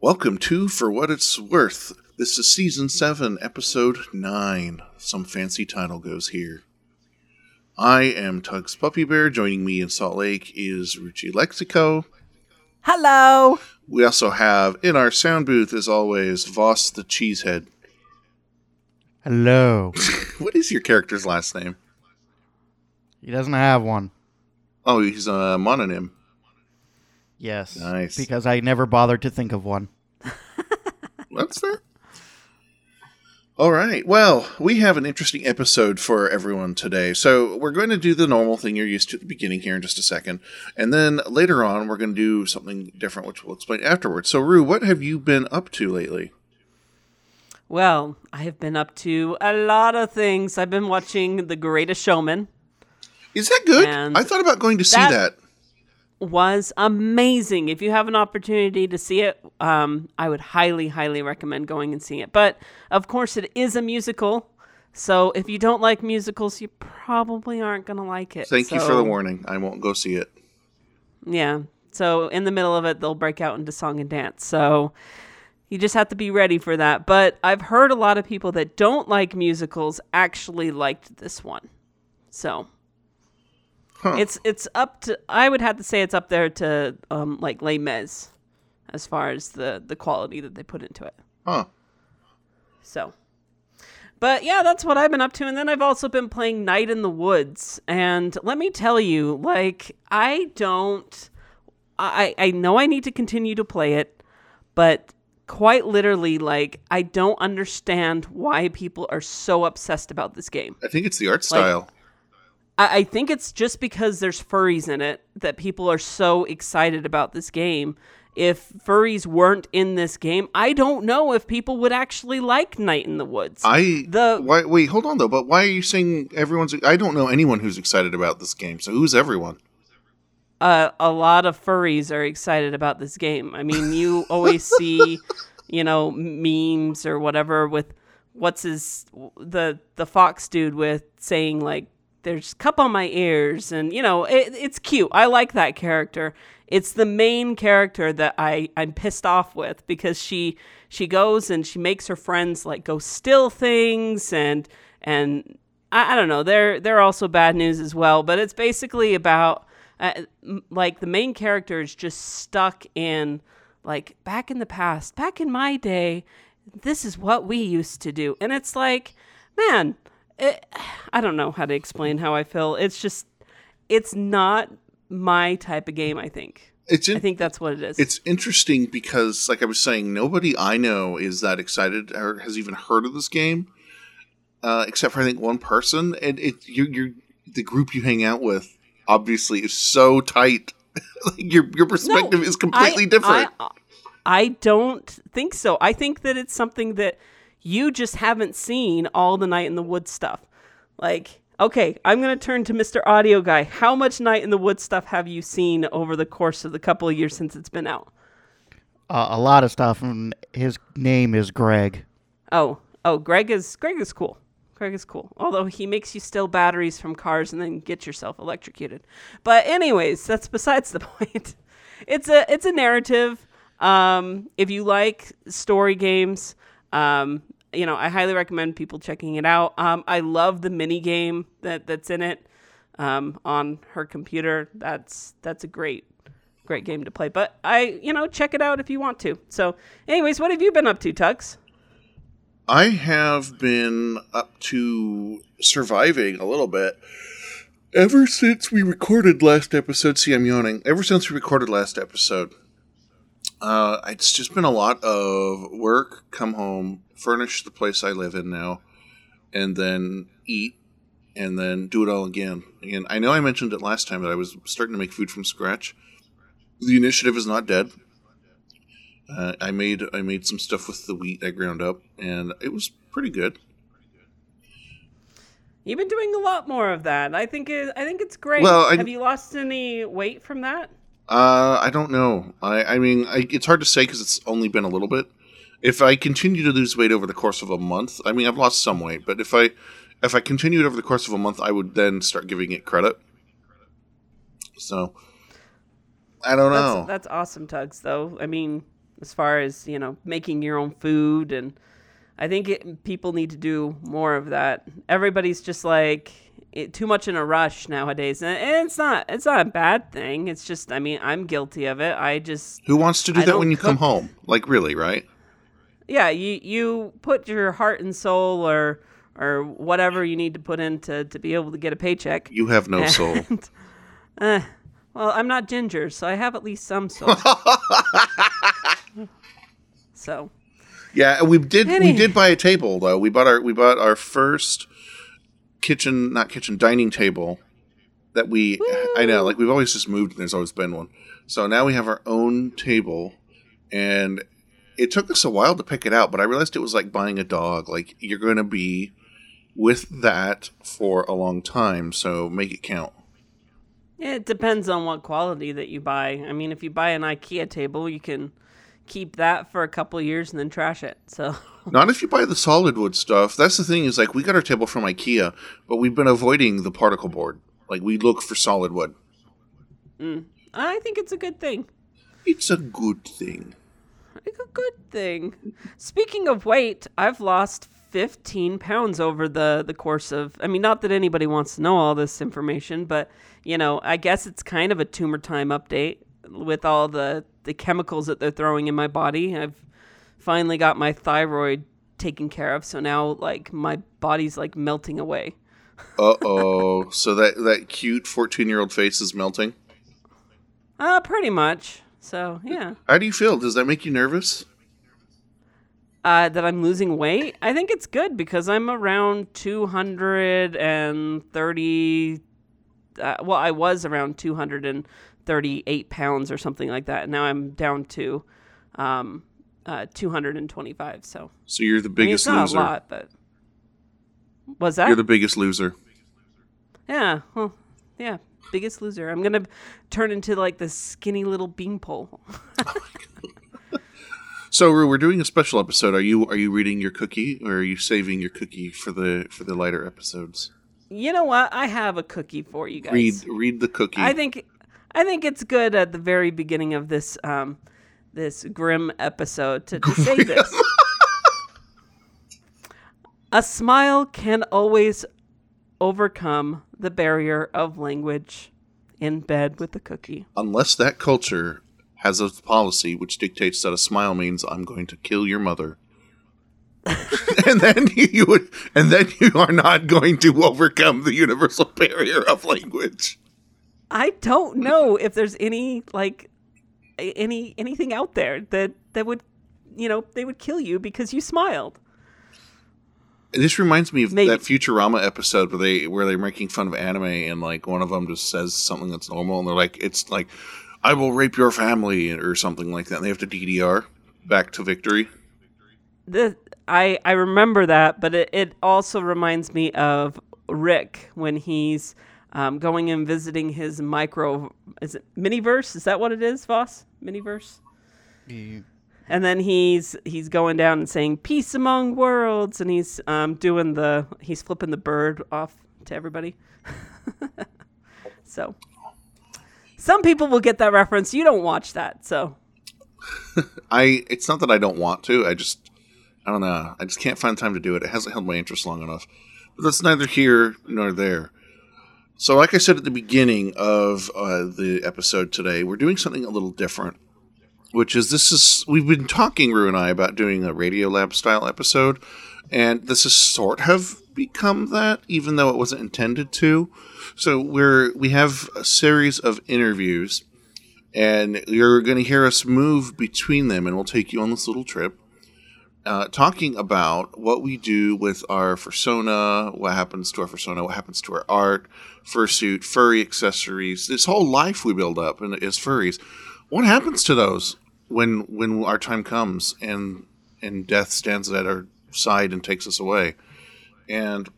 Welcome to For What It's Worth. This is Season 7, Episode 9. Some fancy title goes here. I am Tugs Puppy Bear. Joining me in Salt Lake is Ruchi Lexico. Hello. We also have in our sound booth, as always, Voss the Cheesehead. Hello. what is your character's last name? He doesn't have one. Oh, he's a mononym. Yes. Nice. Because I never bothered to think of one. What's that? All right. Well, we have an interesting episode for everyone today. So, we're going to do the normal thing you're used to at the beginning here in just a second. And then later on, we're going to do something different, which we'll explain afterwards. So, Rue, what have you been up to lately? Well, I have been up to a lot of things. I've been watching The Greatest Showman. Is that good? And I thought about going to see that- that. Was amazing. If you have an opportunity to see it, um, I would highly, highly recommend going and seeing it. But of course, it is a musical. So if you don't like musicals, you probably aren't going to like it. Thank you for the warning. I won't go see it. Yeah. So in the middle of it, they'll break out into song and dance. So you just have to be ready for that. But I've heard a lot of people that don't like musicals actually liked this one. So Huh. it's it's up to I would have to say it's up there to um like Les Mis as far as the the quality that they put into it. Huh. So, but yeah, that's what I've been up to. And then I've also been playing Night in the Woods. And let me tell you, like, I don't, I, I know I need to continue to play it, but quite literally, like, I don't understand why people are so obsessed about this game. I think it's the art style. I, I think it's just because there's furries in it that people are so excited about this game. If furries weren't in this game, I don't know if people would actually like Night in the Woods. I the- why, wait, hold on though. But why are you saying everyone's? I don't know anyone who's excited about this game. So who's everyone? uh, a lot of furries are excited about this game. I mean, you always see, you know, memes or whatever with what's his the the fox dude with saying like there's cup on my ears and you know it, it's cute. I like that character. It's the main character that I I'm pissed off with because she she goes and she makes her friends like go steal things and and I, I don't know. They're they're also bad news as well. But it's basically about uh, like the main character is just stuck in like back in the past, back in my day. This is what we used to do, and it's like, man, it, I don't know how to explain how I feel. It's just, it's not my type of game. I think. It's in, I think that's what it is. It's interesting because, like I was saying, nobody I know is that excited or has even heard of this game, uh, except for I think one person. And it you're, you're the group you hang out with obviously is so tight. like your your perspective is completely I- different. I, I don't think so. I think that it's something that you just haven't seen all the Night in the Woods stuff. Like, okay, I'm going to turn to Mr. Audio Guy. How much Night in the Woods stuff have you seen over the course of the couple of years since it's been out? Uh, a lot of stuff, and his name is Greg. Oh, oh, Greg is Greg is cool. Greg is cool. Although he makes you steal batteries from cars and then get yourself electrocuted. But anyways, that's besides the point. It's a it's a narrative. Um, if you like story games, um, you know, I highly recommend people checking it out. Um, I love the mini game that that's in it um, on her computer. That's that's a great great game to play. But I, you know, check it out if you want to. So, anyways, what have you been up to, Tux? I have been up to surviving a little bit ever since we recorded last episode. See, I'm yawning. Ever since we recorded last episode, uh, it's just been a lot of work, come home, furnish the place I live in now, and then eat, and then do it all again. And I know I mentioned it last time that I was starting to make food from scratch. The initiative is not dead. Uh, I made I made some stuff with the wheat I ground up, and it was pretty good. You've been doing a lot more of that. I think it, I think it's great. Well, I- have you lost any weight from that? Uh, I don't know. I I mean, I, it's hard to say because it's only been a little bit. If I continue to lose weight over the course of a month, I mean, I've lost some weight, but if I if I continued over the course of a month, I would then start giving it credit. So I don't know. That's, that's awesome, Tugs. Though I mean, as far as you know making your own food and I think it, people need to do more of that. Everybody's just like it, too much in a rush nowadays, and, and it's not it's not a bad thing. It's just I mean I'm guilty of it. I just Who wants to do I that when you come home? Like really, right? yeah you you put your heart and soul or or whatever you need to put in to, to be able to get a paycheck. You have no soul. Uh, well, I'm not ginger, so I have at least some soul. so Yeah, we did. We did buy a table though. We bought our we bought our first kitchen, not kitchen, dining table. That we, I know, like we've always just moved, and there's always been one. So now we have our own table, and it took us a while to pick it out. But I realized it was like buying a dog. Like you're going to be with that for a long time, so make it count. it depends on what quality that you buy. I mean, if you buy an IKEA table, you can keep that for a couple years and then trash it. So Not if you buy the solid wood stuff. That's the thing is like we got our table from IKEA, but we've been avoiding the particle board. Like we look for solid wood. Mm. I think it's a good thing. It's a good thing. It's a good thing. Speaking of weight, I've lost 15 pounds over the, the course of. I mean, not that anybody wants to know all this information, but, you know, I guess it's kind of a tumor time update with all the, the chemicals that they're throwing in my body. I've finally got my thyroid taken care of, so now, like, my body's, like, melting away. Uh oh. so that that cute fourteen year old face is melting. Uh, pretty much. So, yeah. How do you feel? Does that make you nervous? uh, that I'm losing weight. I think it's good because I'm around 230. Uh, well, I was around 238 pounds or something like that. And Now I'm down to um, uh, 225. So So you're the I mean, biggest it's not loser. a lot, but was that? You're the biggest loser. yeah. Well, yeah. Biggest loser. I'm gonna turn into like this skinny little beanpole. So Rue, we're doing a special episode. Are you are you reading your cookie or are you saving your cookie for the for the lighter episodes? you know what? I have a cookie for you guys. Read read the cookie. I think I think it's good at the very beginning of this um this grim episode to, to say this. A smile can always overcome the barrier of language in bed with a cookie. Unless that culture has a policy which dictates that a smile means I'm going to kill your mother. and then you would and then you are not going to overcome the universal barrier of language. I don't know if there's any like any anything out there that that would you know they would kill you because you smiled. This reminds me of Maybe. that Futurama episode where they where they're making fun of anime and like one of them just says something that's normal and they're like it's like I will rape your family or something like that. And they have to DDR back to victory. the I I remember that, but it, it also reminds me of Rick when he's um, going and visiting his micro is it miniverse? Is that what it is, Voss? Miniverse? And then he's he's going down and saying peace among worlds and he's um, doing the he's flipping the bird off to everybody. so some people will get that reference. You don't watch that, so I it's not that I don't want to. I just I don't know. I just can't find time to do it. It hasn't held my interest long enough. But that's neither here nor there. So, like I said at the beginning of uh, the episode today, we're doing something a little different. Which is this is we've been talking Rue and I about doing a Radiolab style episode, and this has sort of become that, even though it wasn't intended to. So we're we have a series of interviews and you're going to hear us move between them, and we'll take you on this little trip, uh, talking about what we do with our fursona, what happens to our fursona, what happens to our art, fursuit, furry accessories, this whole life we build up and as furries. What happens to those when when our time comes and and death stands at our side and takes us away? And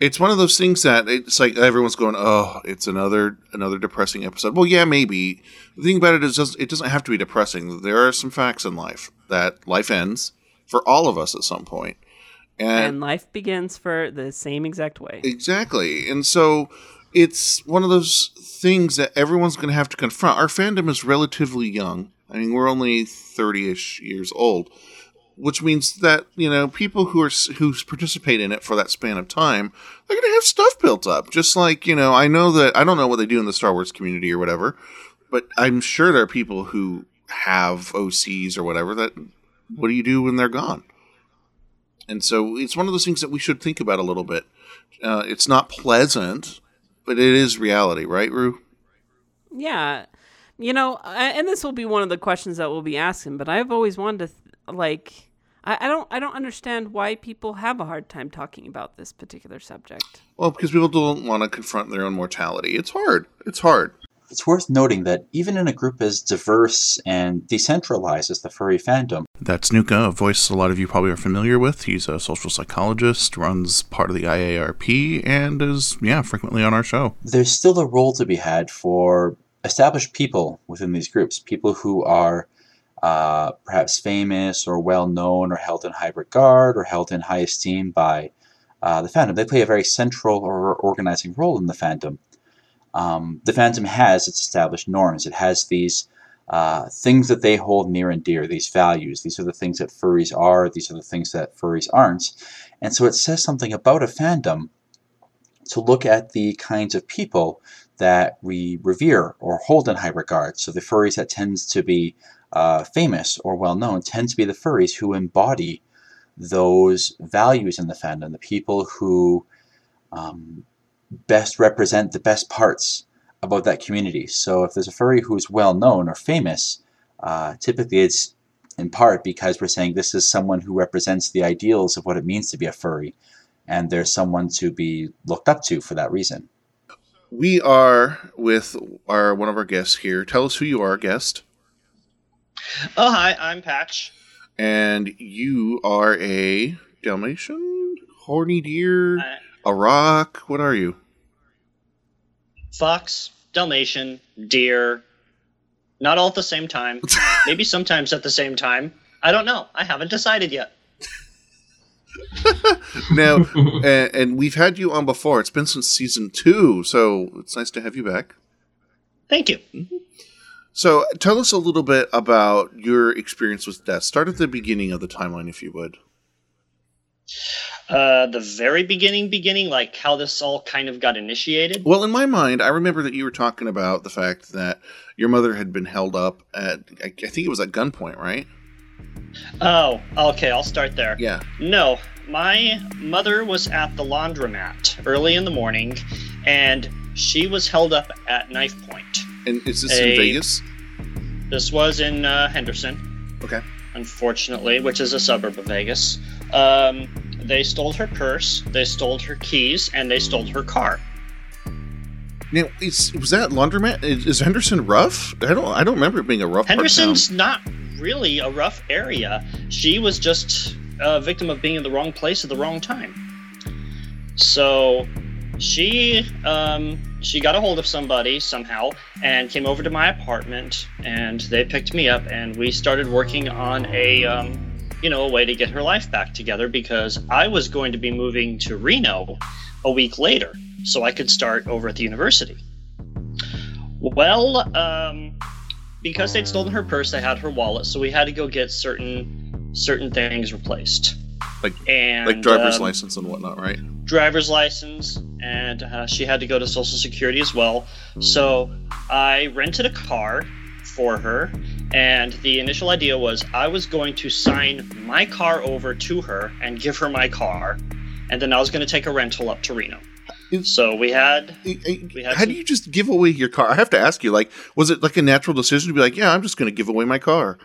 it's one of those things that it's like everyone's going, "Oh, it's another another depressing episode." Well, yeah, maybe. The thing about it is, just, it doesn't have to be depressing. There are some facts in life that life ends for all of us at some point, and, and life begins for the same exact way. exactly. And so it's one of those things that everyone's going to have to confront. Our fandom is relatively young, I mean, we're only thirty-ish years old, which means that you know people who are who participate in it for that span of time, they're going to have stuff built up. Just like you know, I know that I don't know what they do in the Star Wars community or whatever, but I'm sure there are people who have OCs or whatever that. What do you do when they're gone? And so it's one of those things that we should think about a little bit. Uh, it's not pleasant, but it is reality, right, Rue? Yeah. You know, and this will be one of the questions that we'll be asking, but I've always wanted to, like, I, I don't, I don't understand why people have a hard time talking about this particular subject. Well, because people don't want to confront their own mortality. It's hard. It's hard. It's worth noting that even in a group as diverse and decentralized as the furry fandom, that's Nuka, a voice a lot of you probably are familiar with. He's a social psychologist, runs part of the IARP, and is, yeah, frequently on our show. There's still a role to be had for established people within these groups, people who are uh, perhaps famous or well known or held in high regard or held in high esteem by uh, the fandom. They play a very central or organizing role in the fandom um, the fandom has its established norms. It has these uh, things that they hold near and dear, these values. These are the things that furries are, these are the things that furries aren't. And so it says something about a fandom to look at the kinds of people that we revere or hold in high regard. So the furries that tends to be uh, famous or well known tend to be the furries who embody those values in the fandom, the people who um, best represent the best parts about that community. So if there's a furry who's well known or famous, uh, typically it's in part because we're saying this is someone who represents the ideals of what it means to be a furry, and there's someone to be looked up to for that reason. We are with our one of our guests here. Tell us who you are, guest. Oh hi, I'm Patch. And you are a Dalmatian, horny deer. I- a rock? What are you? Fox, Dalmatian, deer. Not all at the same time. Maybe sometimes at the same time. I don't know. I haven't decided yet. now, and, and, we've had you on before. It's been since season two, so it's nice to have you back. Thank you. Mm-hmm. So, tell us a little bit about your experience with death. Start at the beginning of the timeline, if you would. Uh, the very beginning, beginning, like how this all kind of got initiated. Well, in my mind, I remember that you were talking about the fact that your mother had been held up at, I think it was at gunpoint, right? Oh, okay, I'll start there. Yeah. No, my mother was at the laundromat early in the morning, and she was held up at knife point. And is this a, in Vegas? This was in uh, Henderson. Okay. Unfortunately, which is a suburb of Vegas. Um, they stole her purse, they stole her keys, and they stole her car. Now, is, was that laundromat? Is, Henderson rough? I don't. I don't remember it being a rough. Henderson's not really a rough area. She was just a victim of being in the wrong place at the wrong time. So, she um, she got a hold of somebody somehow and came over to my apartment, and they picked me up, and we started working on a um, you know, a way to get her life back together because I was going to be moving to Reno a week later so I could start over at the university. Well, um, because they'd stolen her purse, they had her wallet, so we had to go get certain certain things replaced. Like and, like driver's um, license and whatnot, right? Driver's license, and uh, she had to go to Social Security as well. So I rented a car for her and the initial idea was I was going to sign my car over to her and give her my car, and then I was going to take a rental up to Reno. So we had. We had How some, do you just give away your car? I have to ask you, like, was it like a natural decision to be like, yeah, I'm just going to give away my car?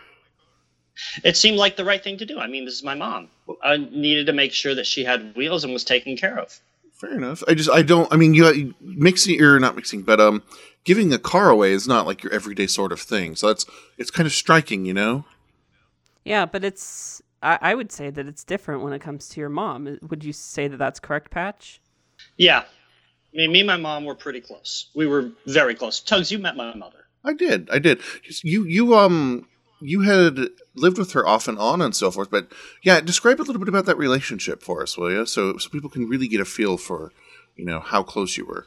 It seemed like the right thing to do. I mean, this is my mom. I needed to make sure that she had wheels and was taken care of. Fair enough. I just, I don't. I mean, you mixing or not mixing, but um, giving a car away is not like your everyday sort of thing. So that's it's kind of striking, you know. Yeah, but it's I, I would say that it's different when it comes to your mom. Would you say that that's correct, Patch? Yeah, I mean, me and my mom were pretty close. We were very close. Tugs, you met my mother. I did. I did. You you um you had lived with her off and on and so forth. But yeah, describe a little bit about that relationship for us, will you? So so people can really get a feel for you know how close you were.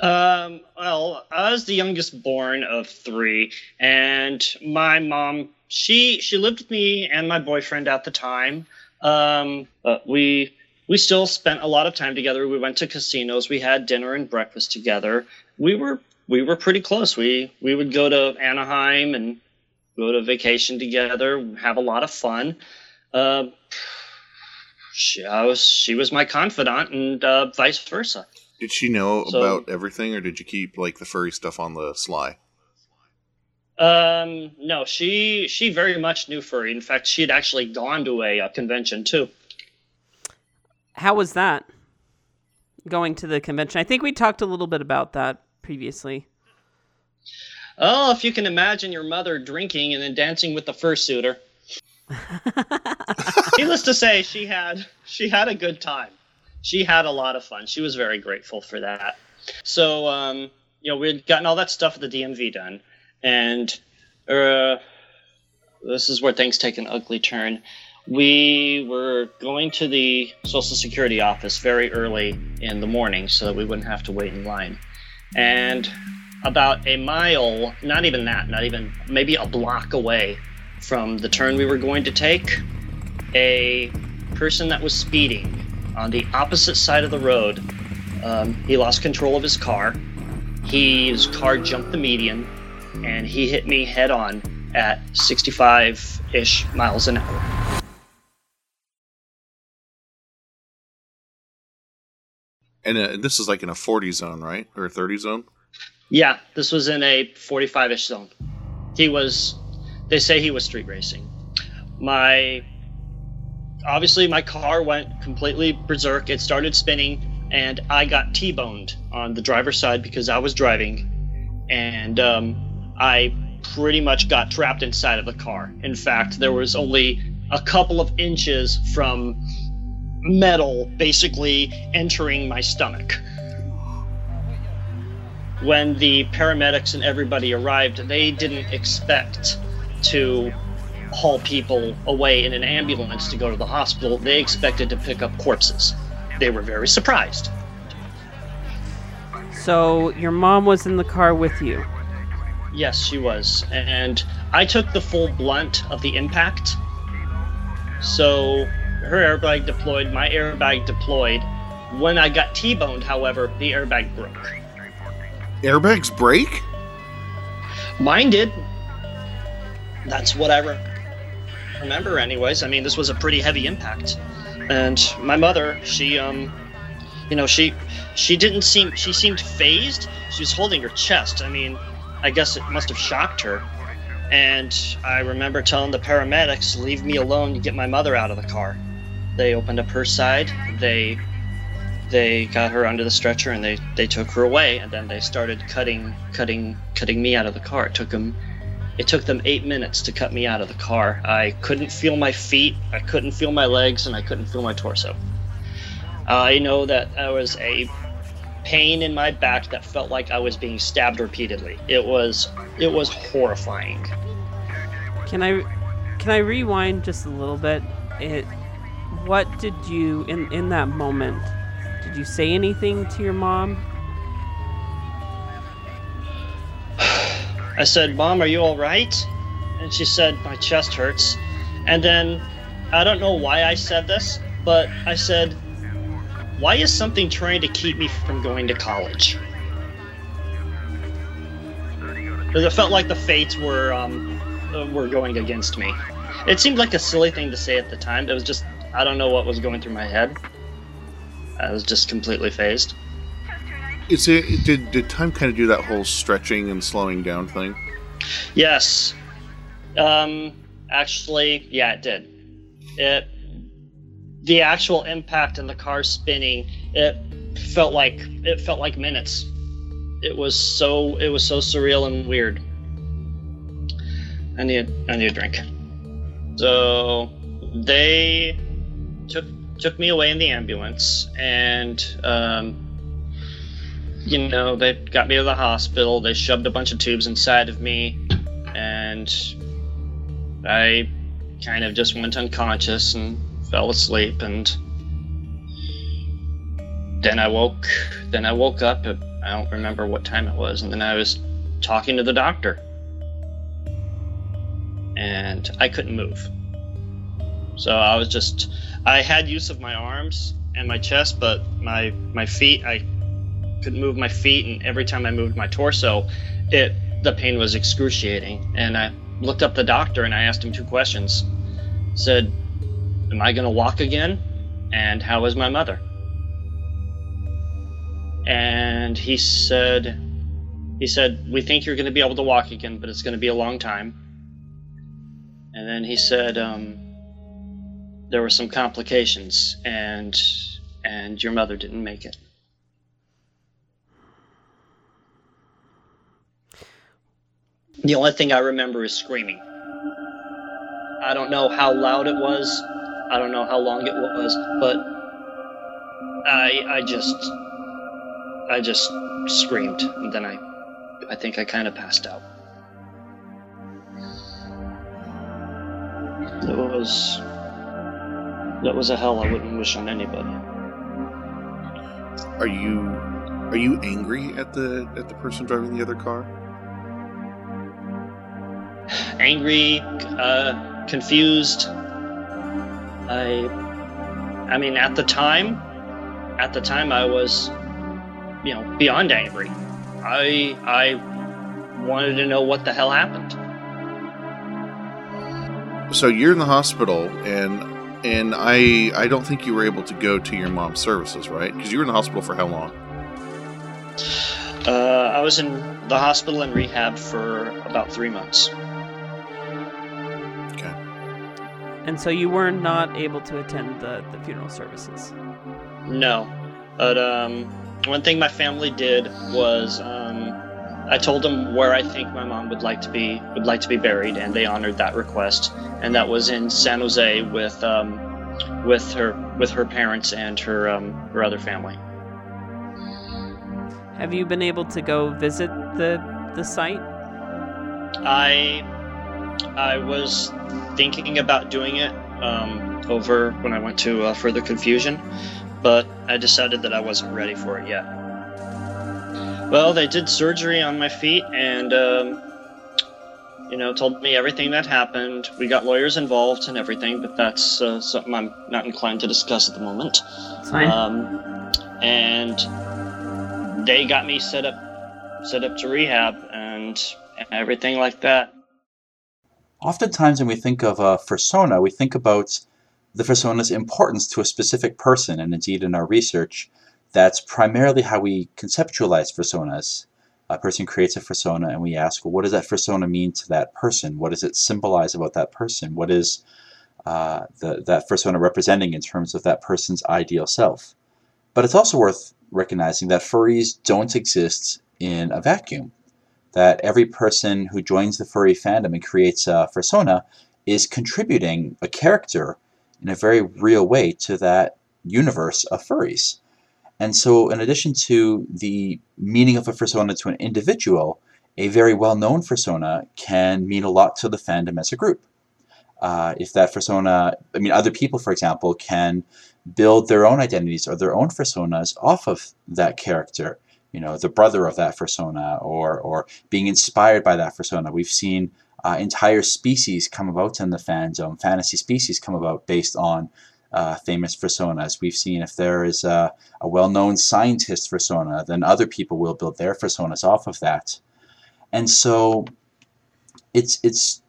Um, well, I was the youngest born of three, and my mom she she lived with me and my boyfriend at the time. Um, but we we still spent a lot of time together. We went to casinos, we had dinner and breakfast together. We were we were pretty close. We we would go to Anaheim and go to vacation together, have a lot of fun. Uh, she, I was she was my confidant, and uh, vice versa. Did she know So- about everything, or did you keep like the furry stuff on the sly? Um, no, she she very much knew furry. In fact, she had actually gone to a, uh convention too. How was that? Going to the convention. I think we talked a little bit about that previously. Oh, if you can imagine your mother drinking and then dancing with the fursuiter. Needless to say, she had she had a good time. She had a lot of fun. She was very grateful for that. So, um, you know, we'd gotten all that stuff at the DMV done, and uh, this is where things take an ugly turn. We were going to the Social Security office very early in the morning so that we wouldn't have to wait in line. And about a mile, not even that, not even maybe a block away from the turn we were going to take, a person that was speeding on the opposite side of the road, um, he lost control of his car. He, his car jumped the median, and he hit me head on at 65 ish miles an hour. And uh, this is like in a 40 zone, right? Or a 30 zone? Yeah, this was in a 45 ish zone. He was, they say he was street racing. My, obviously, my car went completely berserk. It started spinning, and I got T boned on the driver's side because I was driving. And um, I pretty much got trapped inside of the car. In fact, there was only a couple of inches from metal basically entering my stomach when the paramedics and everybody arrived, they didn't expect to haul people away in an ambulance to go to the hospital. They expected to pick up corpses. They were very surprised. So your mom was in the car with you. Yes, she was. And I took the full blunt of the impact. So her airbag deployed, my airbag deployed. When I got T boned, however, the airbag broke. Airbags break? Mine did. That's what I re- remember, anyways. I mean, this was a pretty heavy impact, and my mother, she, um, you know, she, she didn't seem, she seemed fazed. She was holding her chest. I mean, I guess it must have shocked her. And I remember telling the paramedics, "Leave me alone. Get my mother out of the car." They opened up her side. They they got her under the stretcher and they, they took her away and then they started cutting cutting cutting me out of the car it took them it took them eight minutes to cut me out of the car i couldn't feel my feet i couldn't feel my legs and i couldn't feel my torso i know that there was a pain in my back that felt like i was being stabbed repeatedly it was it was horrifying Can I can I rewind just a little bit? It what did you in in that moment? Did you say anything to your mom? I said, Mom, are you all right? And she said, My chest hurts. And then, I don't know why I said this, but I said, Why is something trying to keep me from going to college? Because it felt like the fates were, um, were going against me. It seemed like a silly thing to say at the time. It was just, I don't know what was going through my head. I was just completely fazed. Is it did did time kind of do that whole stretching and slowing down thing? Yes. Um, actually, yeah, it did. It the actual impact and the car spinning, it felt like it felt like minutes. It was so it was so surreal and weird. I need I need a drink. So they took took me away in the ambulance and um, you know, they got me to the hospital. They shoved a bunch of tubes inside of me, and I kind of just went unconscious and fell asleep. And then I woke. Then I woke up I don't remember what time it was, and then I was talking to the doctor, and I couldn't move. So I was just, I had use of my arms and my chest, but my my feet, I couldn't move my feet, and every time I moved my torso, it the pain was excruciating. And I looked up the doctor and I asked him two questions. Said, "Am I going to walk again?" And how is my mother? And he said, he said, "We think you're going to be able to walk again, but it's going to be a long time." And then he said, um, "There were some complications, and and your mother didn't make it." The only thing I remember is screaming. I don't know how loud it was. I don't know how long it was, but I I just I just screamed and then I I think I kind of passed out. It was that was a hell I wouldn't wish on anybody. Are you are you angry at the at the person driving the other car? Angry, uh, confused. I, I mean, at the time, at the time, I was, you know, beyond angry. I, I wanted to know what the hell happened. So you're in the hospital, and and I I don't think you were able to go to your mom's services, right? Because you were in the hospital for how long? Uh, I was in the hospital and rehab for about three months. And so you were not able to attend the, the funeral services. No, but um, one thing my family did was um, I told them where I think my mom would like to be would like to be buried, and they honored that request. And that was in San Jose with um, with her with her parents and her um, her other family. Have you been able to go visit the the site? I I was thinking about doing it um, over when I went to uh, Further Confusion, but I decided that I wasn't ready for it yet. Well, they did surgery on my feet and, um, you know, told me everything that happened. We got lawyers involved and everything, but that's uh, something I'm not inclined to discuss at the moment. Fine. Um, and they got me set up, set up to rehab and everything like that. Oftentimes, when we think of a persona, we think about the persona's importance to a specific person, and indeed, in our research, that's primarily how we conceptualize personas. A person creates a persona, and we ask, well, what does that persona mean to that person? What does it symbolize about that person? What is uh, the, that persona representing in terms of that person's ideal self? But it's also worth recognizing that furries don't exist in a vacuum that every person who joins the furry fandom and creates a persona is contributing a character in a very real way to that universe of furries. And so, in addition to the meaning of a persona to an individual, a very well known persona can mean a lot to the fandom as a group. Uh, if that persona, I mean, other people, for example, can build their own identities or their own personas off of that character you know the brother of that persona or or being inspired by that persona we've seen uh, entire species come about in the fandom fantasy species come about based on uh, famous personas. We've seen if there is a, a well-known scientist persona then other people will build their personas off of that. And so it's it's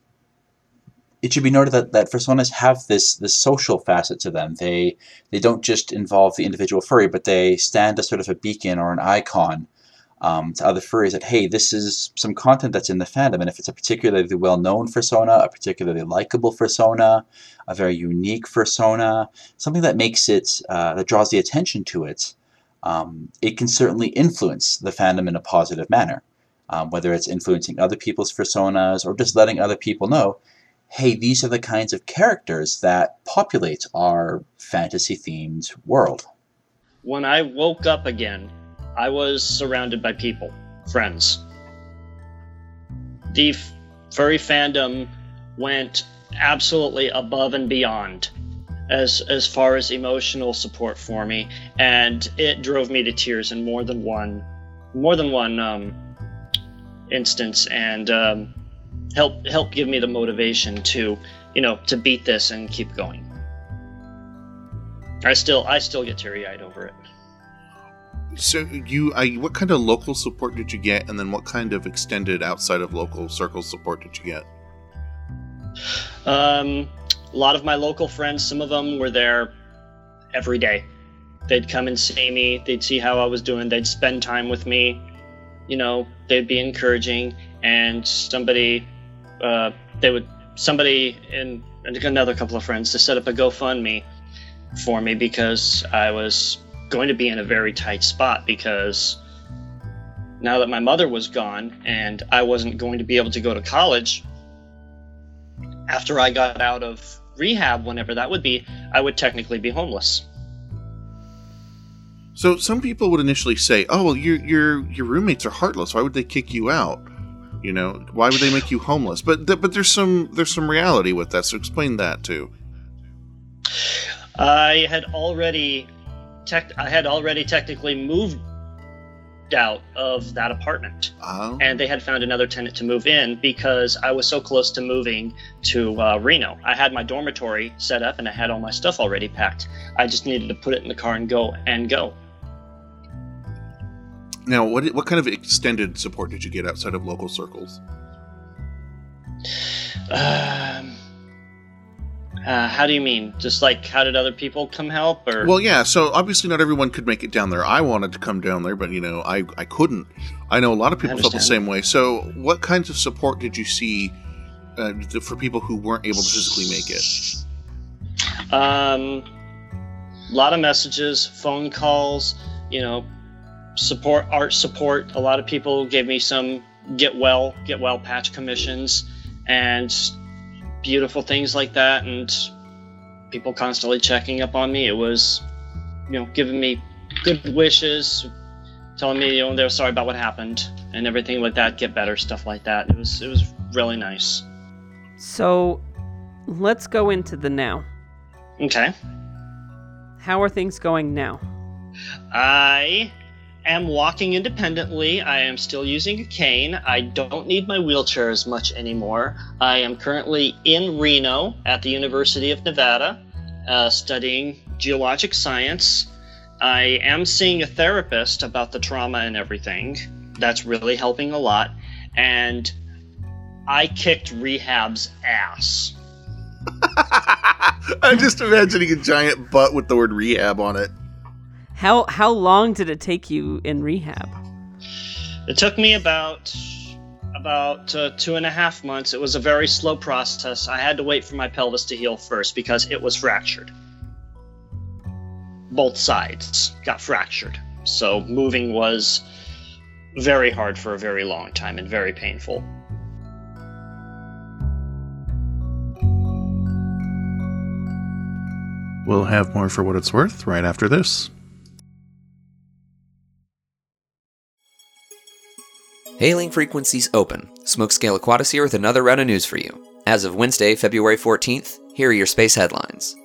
it should be noted that, that personas have this this social facet to them. They they don't just involve the individual furry, but they stand as sort of a beacon or an icon um, to other furries that hey, this is some content that's in the fandom, and if it's a particularly well-known persona, a particularly likable persona, a very unique persona, something that makes it uh, that draws the attention to it, um, it can certainly influence the fandom in a positive manner. Um, whether it's influencing other people's personas or just letting other people know hey, these are the kinds of characters that populate our fantasy themed world. When I woke up again, I was surrounded by people, friends. The f- furry fandom went absolutely above and beyond as as far as emotional support for me and it drove me to tears in more than one more than one um, instance, and um, help help give me the motivation to you know to beat this and keep going. I still I still get teary eyed over it. So you, I, what kind of local support did you get, and then what kind of extended outside of local circle support did you get? Um, a lot of my local friends, some of them were there every day. They'd come and see me. They'd see how I was doing. They'd spend time with me. You know, they'd be encouraging. And somebody, uh, they would somebody and, another couple of friends to set up a GoFundMe for me because I was going to be in a very tight spot because now that my mother was gone and I wasn't going to be able to go to college after I got out of rehab, whenever that would be, I would technically be homeless. So some people would initially say, "Oh, well, your your your roommates are heartless. Why would they kick you out? You know, why would they make you homeless?" But th- but there's some there's some reality with that. So explain that too. I had already tech I had already technically moved out of that apartment. Oh. And they had found another tenant to move in because I was so close to moving to uh, Reno. I had my dormitory set up and I had all my stuff already packed. I just needed to put it in the car and go and go. Now, what what kind of extended support did you get outside of local circles? Um, uh, how do you mean? Just like how did other people come help, or Well, yeah. So obviously, not everyone could make it down there. I wanted to come down there, but you know, I I couldn't. I know a lot of people felt the same way. So, what kinds of support did you see uh, for people who weren't able to physically make it? Um, a lot of messages, phone calls, you know, support, art support. A lot of people gave me some get well, get well patch commissions and beautiful things like that. And people constantly checking up on me. It was, you know, giving me good wishes, telling me, you know, they're sorry about what happened and everything like that, get better, stuff like that. It was, it was really nice. So let's go into the now. Okay. How are things going now? I am walking independently. I am still using a cane. I don't need my wheelchair as much anymore. I am currently in Reno at the University of Nevada uh, studying geologic science. I am seeing a therapist about the trauma and everything. That's really helping a lot. And I kicked rehab's ass. I'm just imagining a giant butt with the word rehab on it. How how long did it take you in rehab? It took me about about uh, two and a half months. It was a very slow process. I had to wait for my pelvis to heal first because it was fractured. Both sides got fractured. So moving was very hard for a very long time and very painful. We'll have more for what it's worth right after this. Hailing frequencies open. Smokescale Aquatis here with another round of news for you. As of Wednesday, February 14th, here are your space headlines.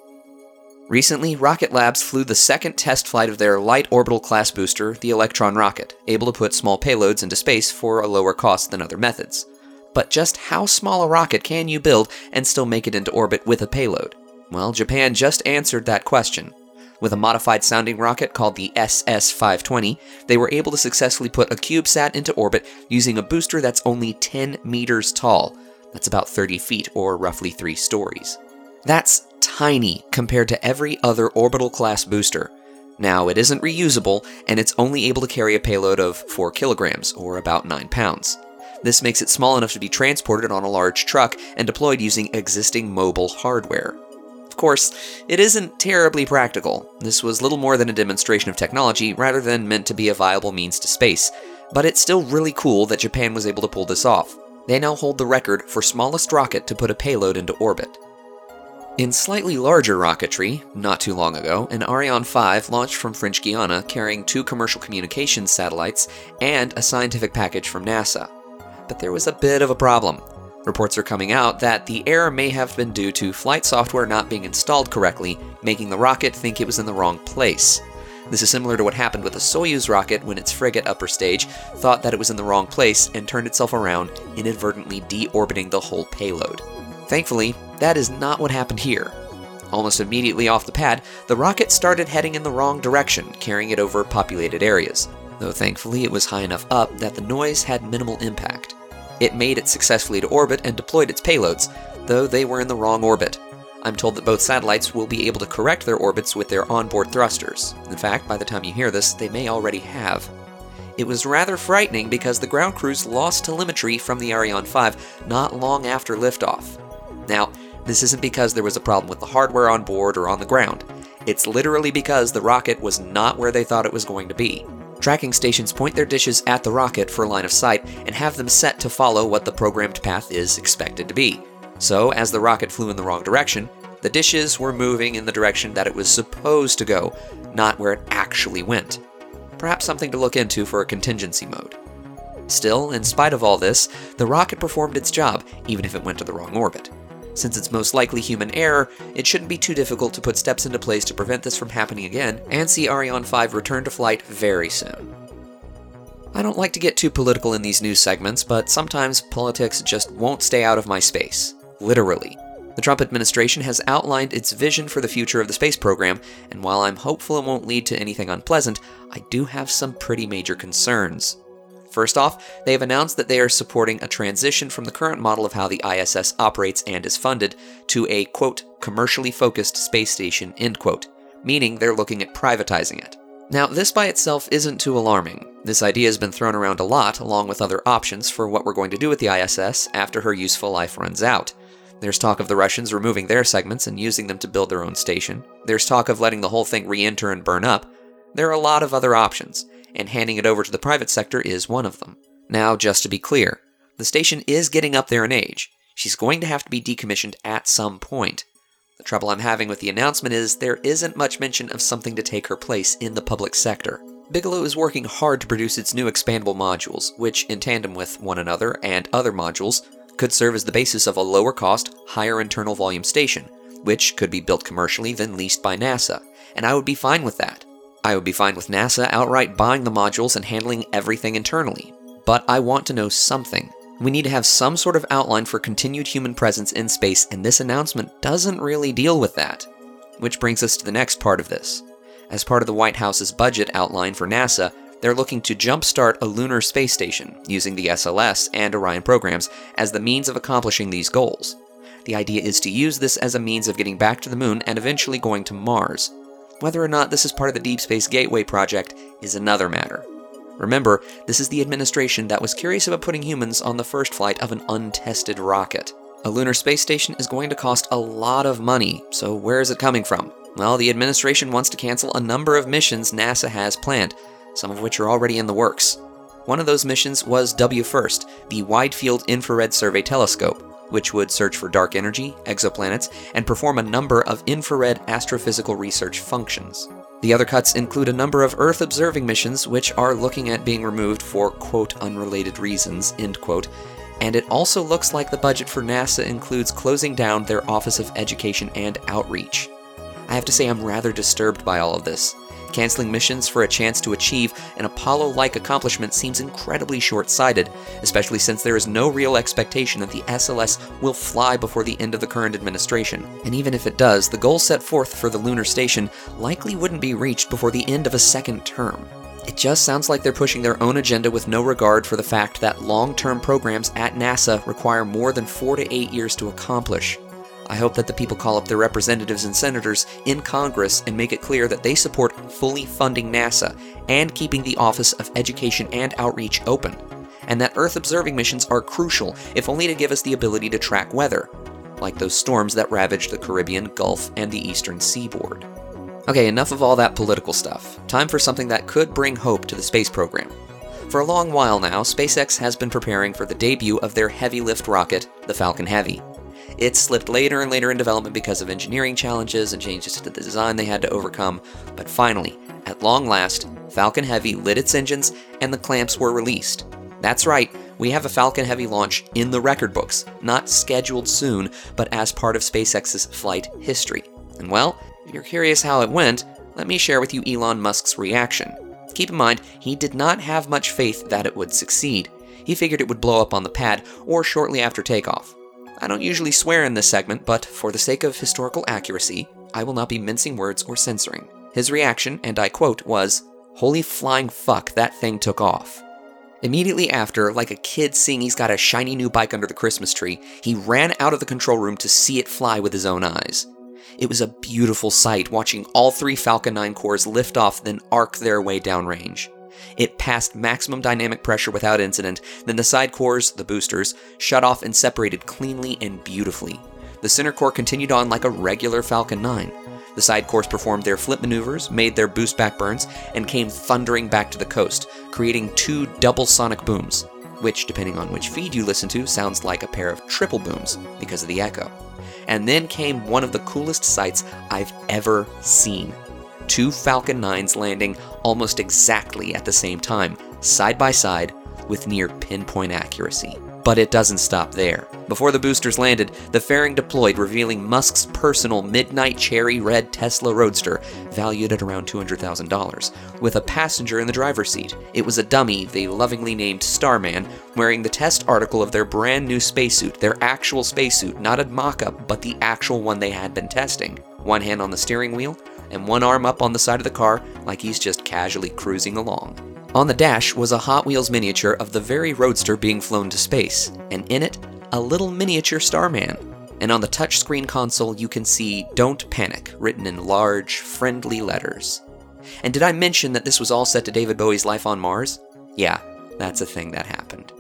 Recently, Rocket Labs flew the second test flight of their light orbital class booster, the Electron rocket, able to put small payloads into space for a lower cost than other methods. But just how small a rocket can you build and still make it into orbit with a payload? Well, Japan just answered that question. With a modified sounding rocket called the SS 520, they were able to successfully put a CubeSat into orbit using a booster that's only 10 meters tall. That's about 30 feet, or roughly 3 stories. That's tiny compared to every other orbital class booster. Now, it isn't reusable, and it's only able to carry a payload of 4 kilograms, or about 9 pounds. This makes it small enough to be transported on a large truck and deployed using existing mobile hardware. Of course, it isn't terribly practical. This was little more than a demonstration of technology rather than meant to be a viable means to space, but it's still really cool that Japan was able to pull this off. They now hold the record for smallest rocket to put a payload into orbit. In slightly larger rocketry, not too long ago, an Ariane 5 launched from French Guiana carrying two commercial communications satellites and a scientific package from NASA. But there was a bit of a problem. Reports are coming out that the error may have been due to flight software not being installed correctly, making the rocket think it was in the wrong place. This is similar to what happened with a Soyuz rocket when its Fregat upper stage thought that it was in the wrong place and turned itself around, inadvertently deorbiting the whole payload. Thankfully, that is not what happened here. Almost immediately off the pad, the rocket started heading in the wrong direction, carrying it over populated areas, though thankfully it was high enough up that the noise had minimal impact. It made it successfully to orbit and deployed its payloads, though they were in the wrong orbit. I'm told that both satellites will be able to correct their orbits with their onboard thrusters. In fact, by the time you hear this, they may already have. It was rather frightening because the ground crews lost telemetry from the Ariane 5 not long after liftoff. Now, this isn't because there was a problem with the hardware on board or on the ground. It's literally because the rocket was not where they thought it was going to be. Tracking stations point their dishes at the rocket for line of sight and have them set to follow what the programmed path is expected to be. So, as the rocket flew in the wrong direction, the dishes were moving in the direction that it was supposed to go, not where it actually went. Perhaps something to look into for a contingency mode. Still, in spite of all this, the rocket performed its job, even if it went to the wrong orbit. Since it's most likely human error, it shouldn't be too difficult to put steps into place to prevent this from happening again and see Ariane 5 return to flight very soon. I don't like to get too political in these news segments, but sometimes politics just won't stay out of my space. Literally. The Trump administration has outlined its vision for the future of the space program, and while I'm hopeful it won't lead to anything unpleasant, I do have some pretty major concerns. First off, they have announced that they are supporting a transition from the current model of how the ISS operates and is funded to a, quote, commercially focused space station, end quote, meaning they're looking at privatizing it. Now, this by itself isn't too alarming. This idea has been thrown around a lot, along with other options for what we're going to do with the ISS after her useful life runs out. There's talk of the Russians removing their segments and using them to build their own station. There's talk of letting the whole thing re enter and burn up. There are a lot of other options, and handing it over to the private sector is one of them. Now, just to be clear, the station is getting up there in age. She's going to have to be decommissioned at some point. The trouble I'm having with the announcement is there isn't much mention of something to take her place in the public sector. Bigelow is working hard to produce its new expandable modules, which, in tandem with one another and other modules, could serve as the basis of a lower cost, higher internal volume station, which could be built commercially then leased by NASA, and I would be fine with that. I would be fine with NASA outright buying the modules and handling everything internally. But I want to know something. We need to have some sort of outline for continued human presence in space, and this announcement doesn't really deal with that. Which brings us to the next part of this. As part of the White House's budget outline for NASA, they're looking to jumpstart a lunar space station using the SLS and Orion programs as the means of accomplishing these goals. The idea is to use this as a means of getting back to the moon and eventually going to Mars. Whether or not this is part of the Deep Space Gateway project is another matter. Remember, this is the administration that was curious about putting humans on the first flight of an untested rocket. A lunar space station is going to cost a lot of money, so where is it coming from? Well, the administration wants to cancel a number of missions NASA has planned, some of which are already in the works. One of those missions was WFIRST, the Wide Field Infrared Survey Telescope, which would search for dark energy, exoplanets, and perform a number of infrared astrophysical research functions. The other cuts include a number of Earth observing missions which are looking at being removed for quote unrelated reasons, end quote, and it also looks like the budget for NASA includes closing down their Office of Education and Outreach. I have to say I'm rather disturbed by all of this. Canceling missions for a chance to achieve an Apollo like accomplishment seems incredibly short sighted, especially since there is no real expectation that the SLS will fly before the end of the current administration. And even if it does, the goal set forth for the lunar station likely wouldn't be reached before the end of a second term. It just sounds like they're pushing their own agenda with no regard for the fact that long term programs at NASA require more than four to eight years to accomplish. I hope that the people call up their representatives and senators in Congress and make it clear that they support fully funding NASA and keeping the Office of Education and Outreach open, and that Earth observing missions are crucial, if only to give us the ability to track weather, like those storms that ravaged the Caribbean, Gulf, and the eastern seaboard. Okay, enough of all that political stuff. Time for something that could bring hope to the space program. For a long while now, SpaceX has been preparing for the debut of their heavy lift rocket, the Falcon Heavy. It slipped later and later in development because of engineering challenges and changes to the design they had to overcome, but finally, at long last, Falcon Heavy lit its engines and the clamps were released. That's right, we have a Falcon Heavy launch in the record books, not scheduled soon, but as part of SpaceX's flight history. And well, if you're curious how it went, Let me share with you Elon Musk's reaction. Keep in mind, he did not have much faith that it would succeed. He figured it would blow up on the pad or shortly after takeoff. I don't usually swear in this segment, but for the sake of historical accuracy, I will not be mincing words or censoring. His reaction, and I quote, was, Holy flying fuck, that thing took off. Immediately after, like a kid seeing he's got a shiny new bike under the Christmas tree, he ran out of the control room to see it fly with his own eyes. It was a beautiful sight watching all three Falcon 9 cores lift off, then arc their way downrange. It passed maximum dynamic pressure without incident, then the side cores, the boosters, shut off and separated cleanly and beautifully. The center core continued on like a regular Falcon 9. The side cores performed their flip maneuvers, made their boost back burns, and came thundering back to the coast, creating two double sonic booms, which, depending on which feed you listen to, sounds like a pair of triple booms because of the echo. And then came one of the coolest sights I've ever seen two Falcon 9s landing almost exactly at the same time, side by side, with near pinpoint accuracy. But it doesn't stop there. Before the boosters landed, the fairing deployed, revealing Musk's personal midnight cherry red Tesla Roadster, valued at around $200,000, with a passenger in the driver's seat. It was a dummy they lovingly named Starman, wearing the test article of their brand new spacesuit, their actual spacesuit, not a mock up, but the actual one they had been testing. One hand on the steering wheel, and one arm up on the side of the car like he's just casually cruising along. On the dash was a Hot Wheels miniature of the very roadster being flown to space, and in it, a little miniature Starman. And on the touchscreen console, you can see Don't Panic written in large, friendly letters. And did I mention that this was all set to David Bowie's Life on Mars? Yeah, that's a thing that happened.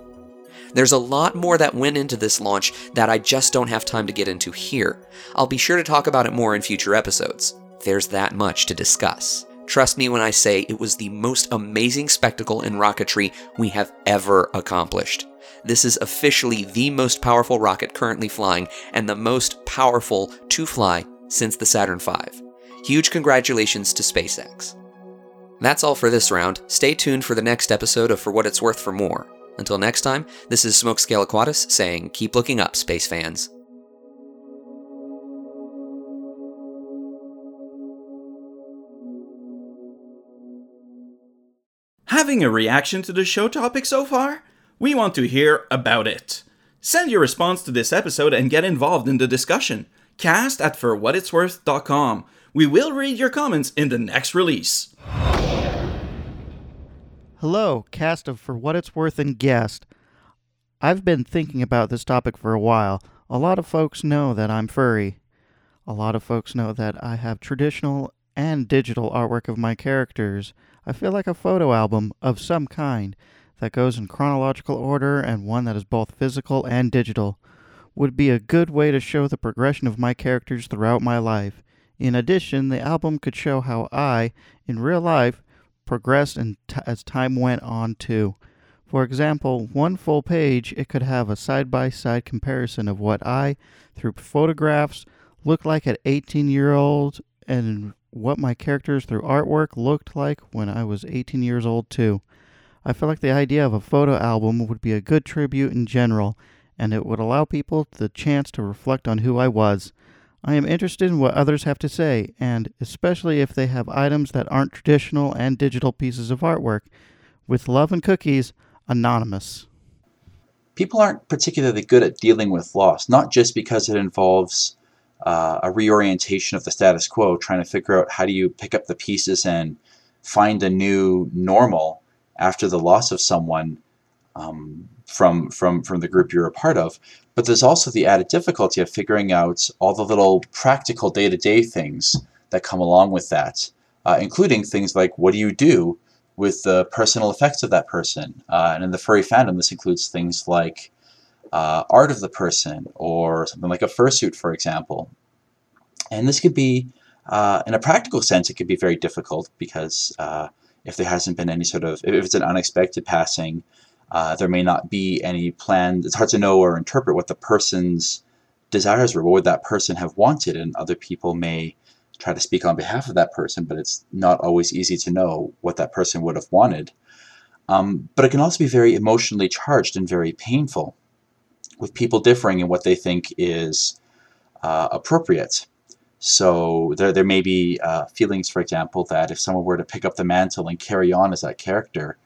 There's a lot more that went into this launch that I just don't have time to get into here. I'll be sure to talk about it more in future episodes. There's that much to discuss. Trust me when I say it was the most amazing spectacle in rocketry we have ever accomplished. This is officially the most powerful rocket currently flying and the most powerful to fly since the Saturn V. Huge congratulations to SpaceX. That's all for this round. Stay tuned for the next episode of For What It's Worth for More. Until next time, this is Smokescale Aquatus saying, keep looking up, space fans. Having a reaction to the show topic so far? We want to hear about it. Send your response to this episode and get involved in the discussion. Cast at forwhatitsworth.com. We will read your comments in the next release. Hello, cast of For What It's Worth and guest. I've been thinking about this topic for a while. A lot of folks know that I'm furry. A lot of folks know that I have traditional and digital artwork of my characters. I feel like a photo album of some kind that goes in chronological order and one that is both physical and digital would be a good way to show the progression of my characters throughout my life. In addition, the album could show how I, in real life, progressed t- as time went on too. For example, one full page, it could have a side by side comparison of what I, through photographs, looked like at 18 year old and what my characters through artwork looked like when I was 18 years old too. I feel like the idea of a photo album would be a good tribute in general, and it would allow people the chance to reflect on who I was. I am interested in what others have to say, and especially if they have items that aren't traditional and digital pieces of artwork. With love and cookies, Anonymous. People aren't particularly good at dealing with loss, not just because it involves uh, a reorientation of the status quo, trying to figure out how do you pick up the pieces and find a new normal after the loss of someone um, from from from the group you're a part of. But there's also the added difficulty of figuring out all the little practical day-to-day things that come along with that, uh, including things like what do you do with the personal effects of that person. Uh, and in the furry fandom, this includes things like uh, art of the person or something like a fursuit, for example. And this could be, uh, in a practical sense, it could be very difficult because uh, if there hasn't been any sort of, if it's an unexpected passing, uh, there may not be any plan. It's hard to know or interpret what the person's desires were. What would that person have wanted? And other people may try to speak on behalf of that person, but it's not always easy to know what that person would have wanted. Um, but it can also be very emotionally charged and very painful, with people differing in what they think is uh, appropriate. So there, there may be uh, feelings, for example, that if someone were to pick up the mantle and carry on as that character,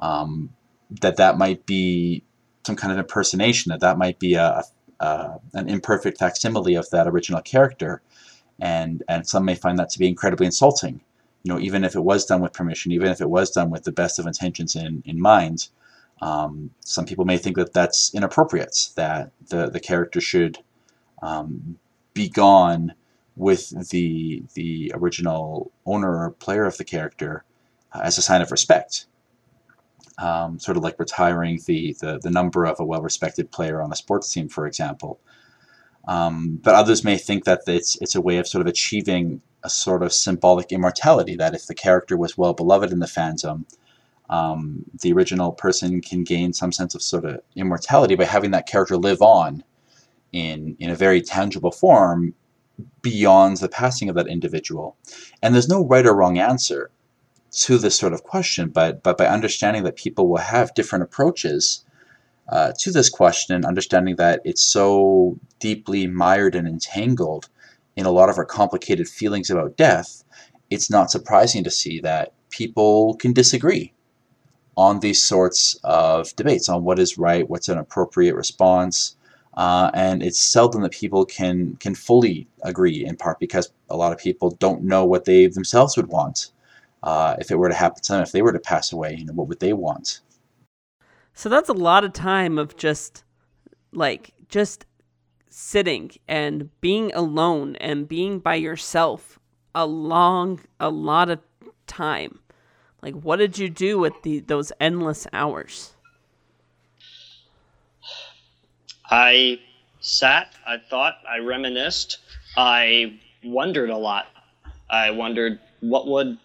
um, that that might be some kind of impersonation, that that might be a, a an imperfect facsimile of that original character, and and some may find that to be incredibly insulting. You know, even if it was done with permission, even if it was done with the best of intentions in in mind, um, some people may think that that's inappropriate. That the the character should um, be gone with the the original owner or player of the character uh, as a sign of respect. Um, sort of like retiring the, the, the number of a well-respected player on a sports team, for example. Um, but others may think that it's it's a way of sort of achieving a sort of symbolic immortality. That if the character was well beloved in the fandom, um, the original person can gain some sense of sort of immortality by having that character live on in in a very tangible form beyond the passing of that individual. And there's no right or wrong answer to this sort of question, but but by understanding that people will have different approaches uh, to this question and understanding that it's so deeply mired and entangled in a lot of our complicated feelings about death, it's not surprising to see that people can disagree on these sorts of debates on what is right, what's an appropriate response, uh, and it's seldom that people can can fully agree. In part because a lot of people don't know what they themselves would want uh, if it were to happen to them. If they were to pass away, you know, what would they want? So that's a lot of time of just like just sitting and being alone and being by yourself a long a lot of time. Like what did you do with the those endless hours? I sat, I thought, I reminisced, I wondered a lot. I wondered what would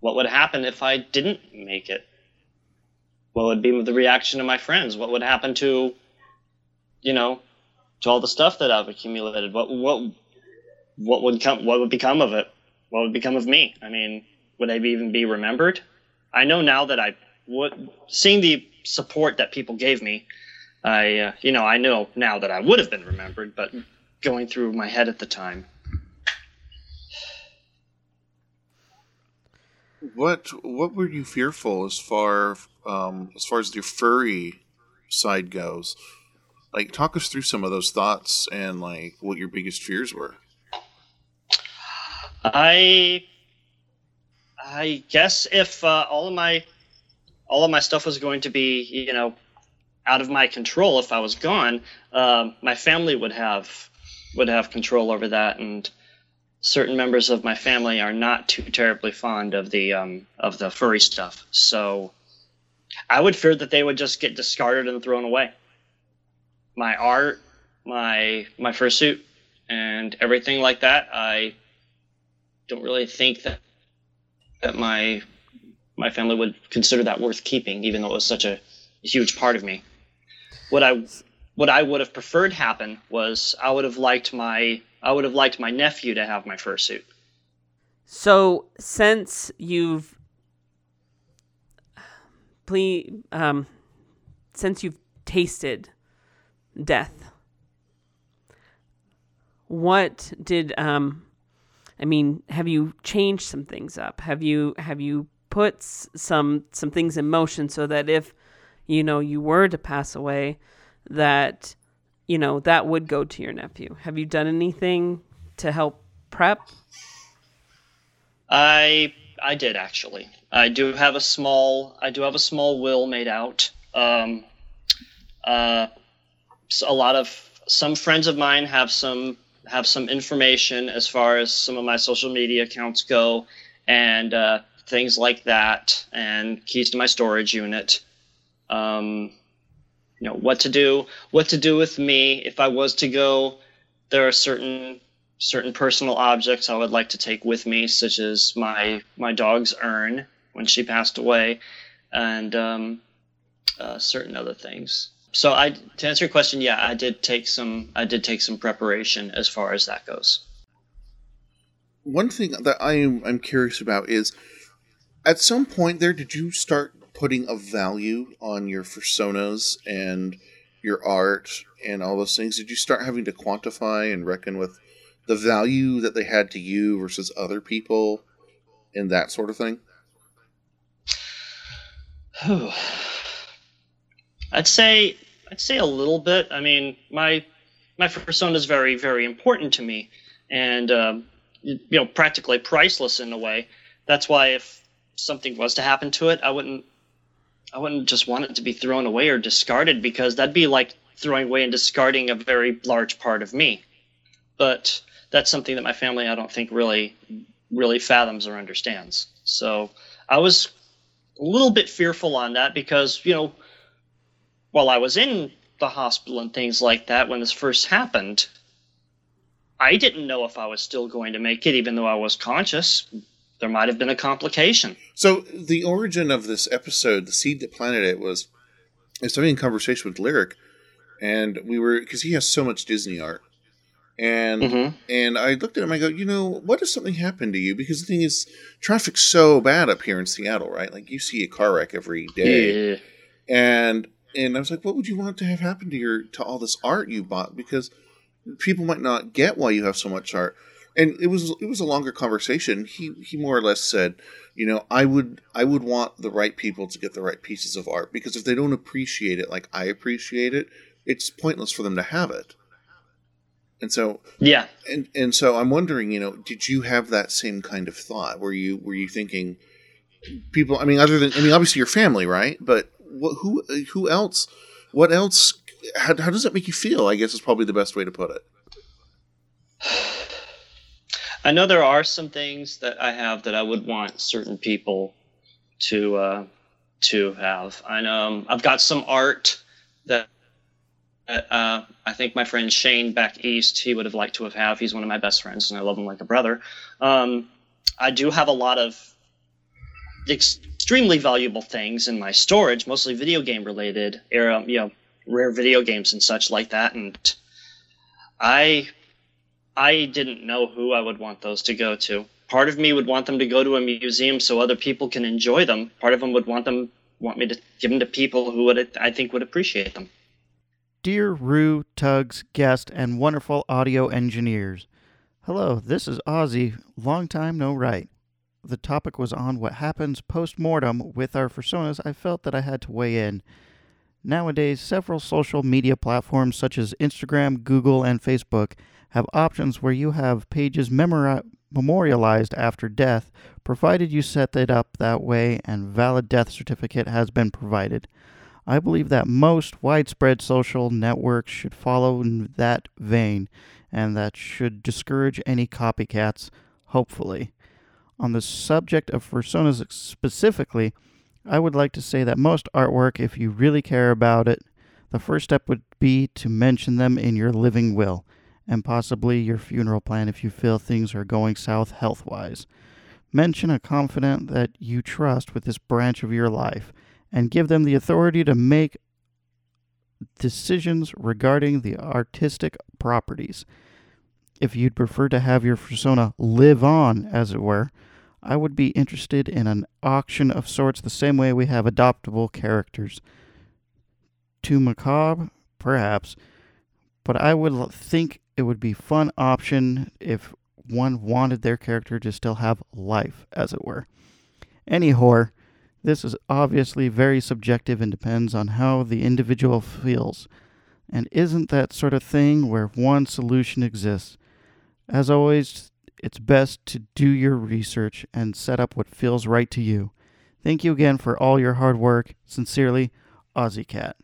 what would happen if I didn't make it? What would be the reaction of my friends? What would happen to you know, to all the stuff that I've accumulated? What what what would come what would become of it? What would become of me? I mean, would I even be remembered? I know now that I would seeing the support that people gave me I, uh, you know, I know now that I would have been remembered, but going through my head at the time. What what were you fearful as far um, as far as your furry side goes? Like, talk us through some of those thoughts and like what your biggest fears were. I I guess if uh, all of my all of my stuff was going to be, you know, out of my control if I was gone, um, my family would have would have control over that, and certain members of my family are not too terribly fond of the um, of the furry stuff. So I would fear that they would just get discarded and thrown away. My art, my my fursuit, and everything like that. I don't really think that that my my family would consider that worth keeping, even though it was such a huge part of me what I what I would have preferred happen was I would have liked my I would have liked my nephew to have my fursuit. So since you've please um since you've tasted death what did um I mean, have you changed some things up? Have you have you put some some things in motion so that if you know, you were to pass away, that, you know, that would go to your nephew. Have you done anything to help prep? I I did actually. I do have a small I do have a small will made out. Um, uh, a lot of some friends of mine have some have some information as far as some of my social media accounts go, and uh, things like that, and keys to my storage unit. Um, you know what to do what to do with me. If i was to go there are certain certain personal objects i would like to take with me such as my my dog's urn when she passed away and um, uh, certain other things so i to answer your question yeah i did take some i did take some preparation as far as that goes one thing that i am i'm curious about is at some point there did you start putting a value on your personas and your art and all those things? Did you start having to quantify and reckon with the value that they had to you versus other people and that sort of thing? I'd say I'd say a little bit. I mean, my my persona is very very important to me, and um, you know, practically priceless in a way. That's why if something was to happen to it, I wouldn't I wouldn't just want it to be thrown away or discarded because that'd be like throwing away and discarding a very large part of me. But that's something that my family I don't think really really fathoms or understands. So I was a little bit fearful on that because, you know, while I was in the hospital and things like that when this first happened, I didn't know if I was still going to make it, even though I was conscious. There might have been a complication. So the origin of this episode, the seed that planted it, was I was having a conversation with Lyric, and we were because he has so much Disney art, and Mm-hmm. and I looked at him. I go, you know, what if something happened to you? Because the thing is, traffic's so bad up here in Seattle, right? Like you see a car wreck every day, Yeah. and and I was like, what would you want to have happen to your to all this art you bought? Because people might not get why you have so much art. And it was it was a longer conversation. He he more or less said, you know, I would I would want the right people to get the right pieces of art because if they don't appreciate it like I appreciate it, it's pointless for them to have it. And so Yeah. and and so I'm wondering, you know, did you have that same kind of thought? Were you were you thinking people? I mean, other than I mean, obviously your family, right? But what, who who else? What else? How, how does that make you feel? I guess is probably the best way to put it. I know there are some things that I have that I would want certain people to uh, to have. I know um, I've got some art that, uh, I think my friend Shane back east he would have liked to have have. He's one of my best friends and I love him like a brother. Um, I do have a lot of extremely valuable things in my storage, mostly video game related, era, you know, rare video games and such like that, and I I didn't know who I would want those to go to. Part of me would want them to go to a museum so other people can enjoy them. Part of them would want them want me to give them to people who would I think would appreciate them. Dear Rue, Tugs, guest, and wonderful audio engineers. Hello, this is Ozzy, long time no right. The topic was on what happens post mortem with our personas. I felt that I had to weigh in. Nowadays, several social media platforms such as Instagram, Google, and Facebook have options where you have pages memori- memorialized after death, provided you set it up that way and valid death certificate has been provided. I believe that most widespread social networks should follow in that vein, and that should discourage any copycats, hopefully. On the subject of personas specifically, I would like to say that most artwork, if you really care about it, the first step would be to mention them in your living will, and possibly your funeral plan if you feel things are going south health wise. Mention a confidant that you trust with this branch of your life, and give them the authority to make decisions regarding the artistic properties. If you'd prefer to have your persona live on, as it were, I would be interested in an auction of sorts the same way we have adoptable characters. Too macabre, perhaps, but I would think it would be fun option if one wanted their character to still have life, as it were. Any whore, this is obviously very subjective and depends on how the individual feels, and isn't that sort of thing where one solution exists. As always, it's best to do your research and set up what feels right to you. Thank you again for all your hard work. Sincerely, Aussie Cat.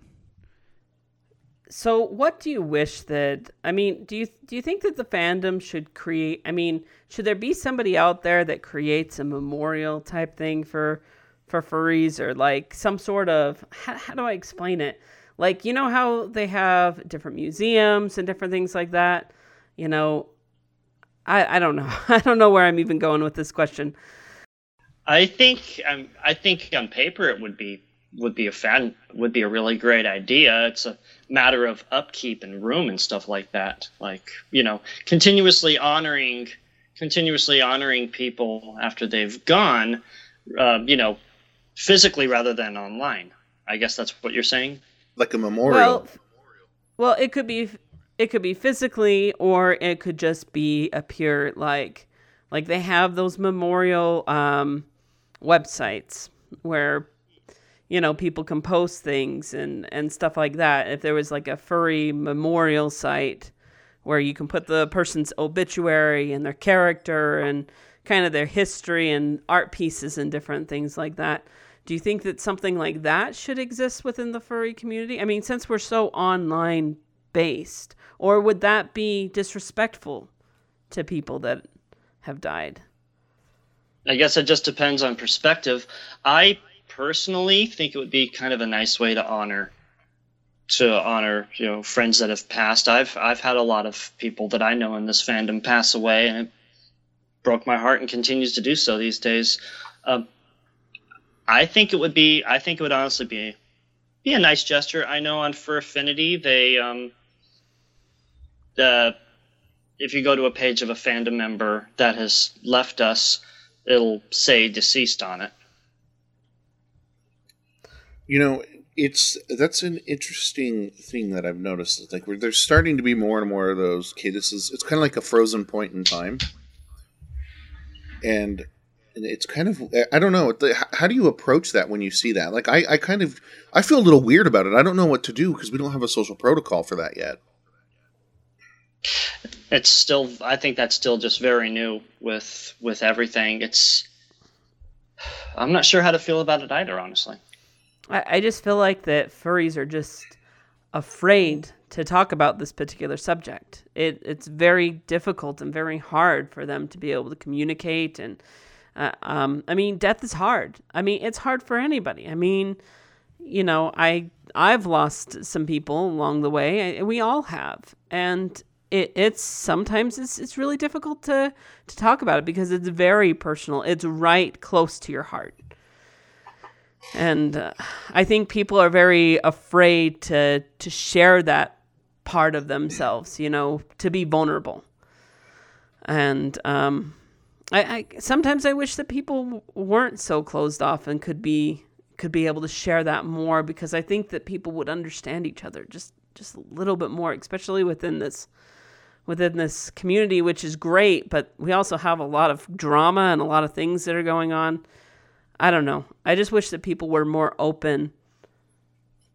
So, what do you wish that? I mean, do you do you think that the fandom should create? I mean, should there be somebody out there that creates a memorial type thing for for furries, or like some sort of how, how do I explain it? Like, you know how they have different museums and different things like that. You know, I I don't know. I don't know where I'm even going with this question. I think um, I think on paper it would be would be a fan would be a really great idea. It's a matter of upkeep and room and stuff like that. Like you know, continuously honoring continuously honoring people after they've gone. Uh, you know, physically rather than online. I guess that's what you're saying. Like a memorial. Well, well, it could be it could be physically or it could just be a pure like like they have those memorial um websites where you know people can post things and and stuff like that. If there was like a furry memorial site where you can put the person's obituary and their character and kind of their history and art pieces and different things like that. Do you think that something like that should exist within the furry community? I mean since we're so online based or would that be disrespectful to people that have died I guess it just depends on perspective. I personally think it would be kind of a nice way to honor to honor you know friends that have passed. I've I've had a lot of people that I know in this fandom pass away, and it broke my heart and continues to do so these days. Um, I think it would be I think it would honestly be be a nice gesture. I know on Fur Affinity they um, if you go to a page of a fandom member that has left us it'll say deceased on it. You know, it's that's an interesting thing that I've noticed. It's like there's starting to be more and more of those. Okay, this is it's kind of like a frozen point in time, and and it's kind of I don't know. How do you approach that when you see that? Like I, I kind of I feel a little weird about it. I don't know what to do because we don't have a social protocol for that yet. It's still I think that's still just very new with with everything. It's I'm not sure how to feel about it either, honestly. I, I just feel like that furries are just afraid to talk about this particular subject. It, it's very difficult and very hard for them to be able to communicate. And uh, um, I mean, death is hard. I mean, it's hard for anybody. I mean, you know, I I've lost some people along the way. and we all have, and it, it's sometimes it's it's really difficult to to talk about it because it's very personal. It's right close to your heart. And uh, I think people are very afraid to to share that part of themselves, you know, to be vulnerable. And um, I, I sometimes I wish that people weren't so closed off and could be could be able to share that more because I think that people would understand each other just just a little bit more, especially within this within this community, which is great, but we also have a lot of drama and a lot of things that are going on. I don't know. I just wish that people were more open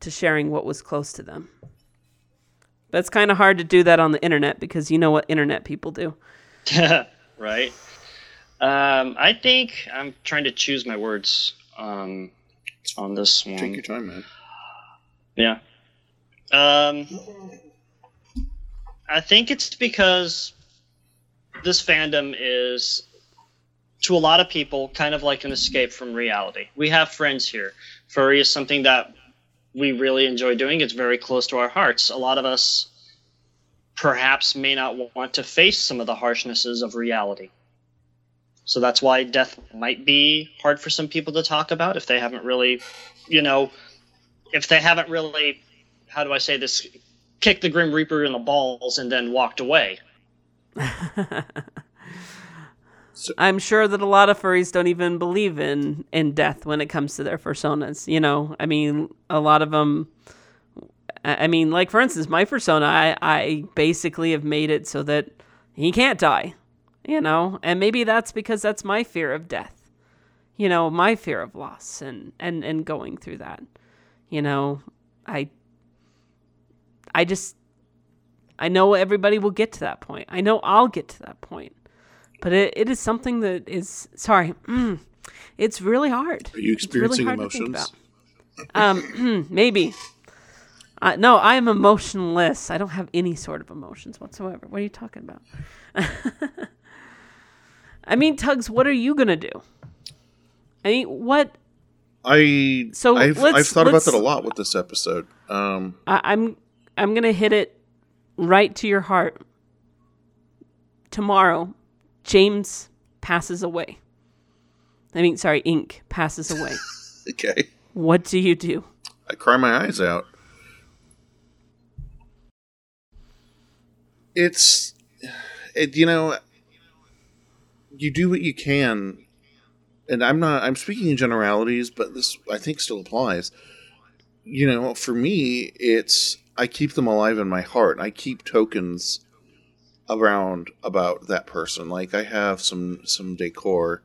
to sharing what was close to them. But it's kind of hard to do that on the internet because you know what internet people do. right. Um, I think I'm trying to choose my words um, on this one. Take your time, man. Yeah. Um, I think it's because this fandom is, to a lot of people, kind of like an escape from reality. We have friends here. Furry is something that we really enjoy doing. It's very close to our hearts. A lot of us perhaps may not want to face some of the harshnesses of reality. So that's why death might be hard for some people to talk about if they haven't really, you know, if they haven't really, how do I say this, kicked the Grim Reaper in the balls and then walked away. so, I'm sure that a lot of furries don't even believe in in death when it comes to their personas. You know, I mean, a lot of them. I mean, like for instance, my persona, I, I basically have made it so that he can't die. You know, and maybe that's because that's my fear of death. You know, my fear of loss and and and going through that. You know, I I just I know everybody will get to that point. I know I'll get to that point. But it, it is something that is sorry. Mm, it's really hard. Are you experiencing really emotions? Um, maybe. Uh, no, I am emotionless. I don't have any sort of emotions whatsoever. What are you talking about? I mean, Tugs, what are you gonna do? I mean, what? I so I've, I've thought about that a lot with this episode. Um, I, I'm I'm going to hit it right to your heart. Tomorrow, James passes away. I mean, sorry, Ink passes away. okay. What do you do? I cry my eyes out. It's, it, you know, you do what you can, and I'm not. I'm speaking in generalities, but this I think still applies. You know, for me, it's I keep them alive in my heart. I keep tokens around about that person. Like I have some some decor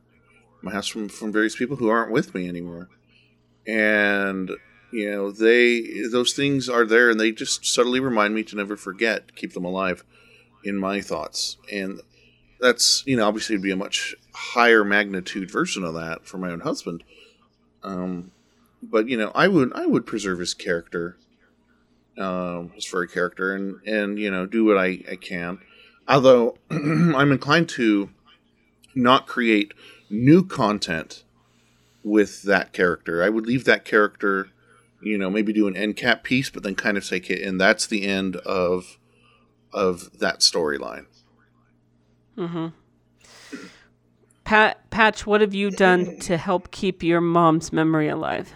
my house from from various people who aren't with me anymore, and you know they those things are there, and they just subtly remind me to never forget, keep them alive in my thoughts, and that's you know obviously it'd be a much higher magnitude version of that for my own husband. Um, but you know, I would I would preserve his character, um, his furry character, and and you know do what I, I can. Although I'm inclined to not create new content with that character. I would leave that character, you know, maybe do an end cap piece, but then kind of say, okay, and that's the end of of that storyline. Mm-hmm. Pat Patch, what have you done to help keep your mom's memory alive?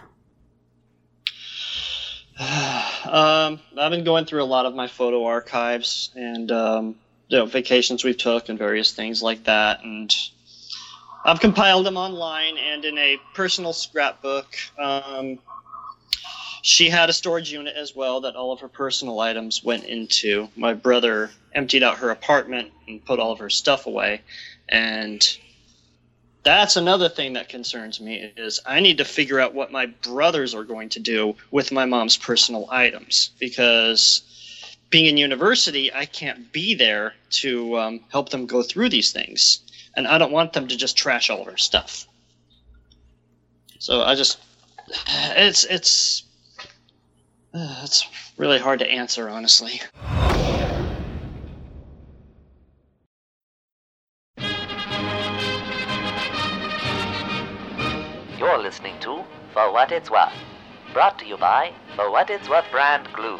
um, I've been going through a lot of my photo archives and um, you know vacations we've took and various things like that, and I've compiled them online and in a personal scrapbook. Um, she had a storage unit as well that all of her personal items went into. My brother emptied out her apartment and put all of her stuff away, and that's another thing that concerns me is I need to figure out what my brothers are going to do with my mom's personal items because being in university, I can't be there to um, help them go through these things, and I don't want them to just trash all of her stuff. So I just, it's it's uh, it's really hard to answer, honestly. For What It's Worth, brought to you by For What It's Worth brand glue.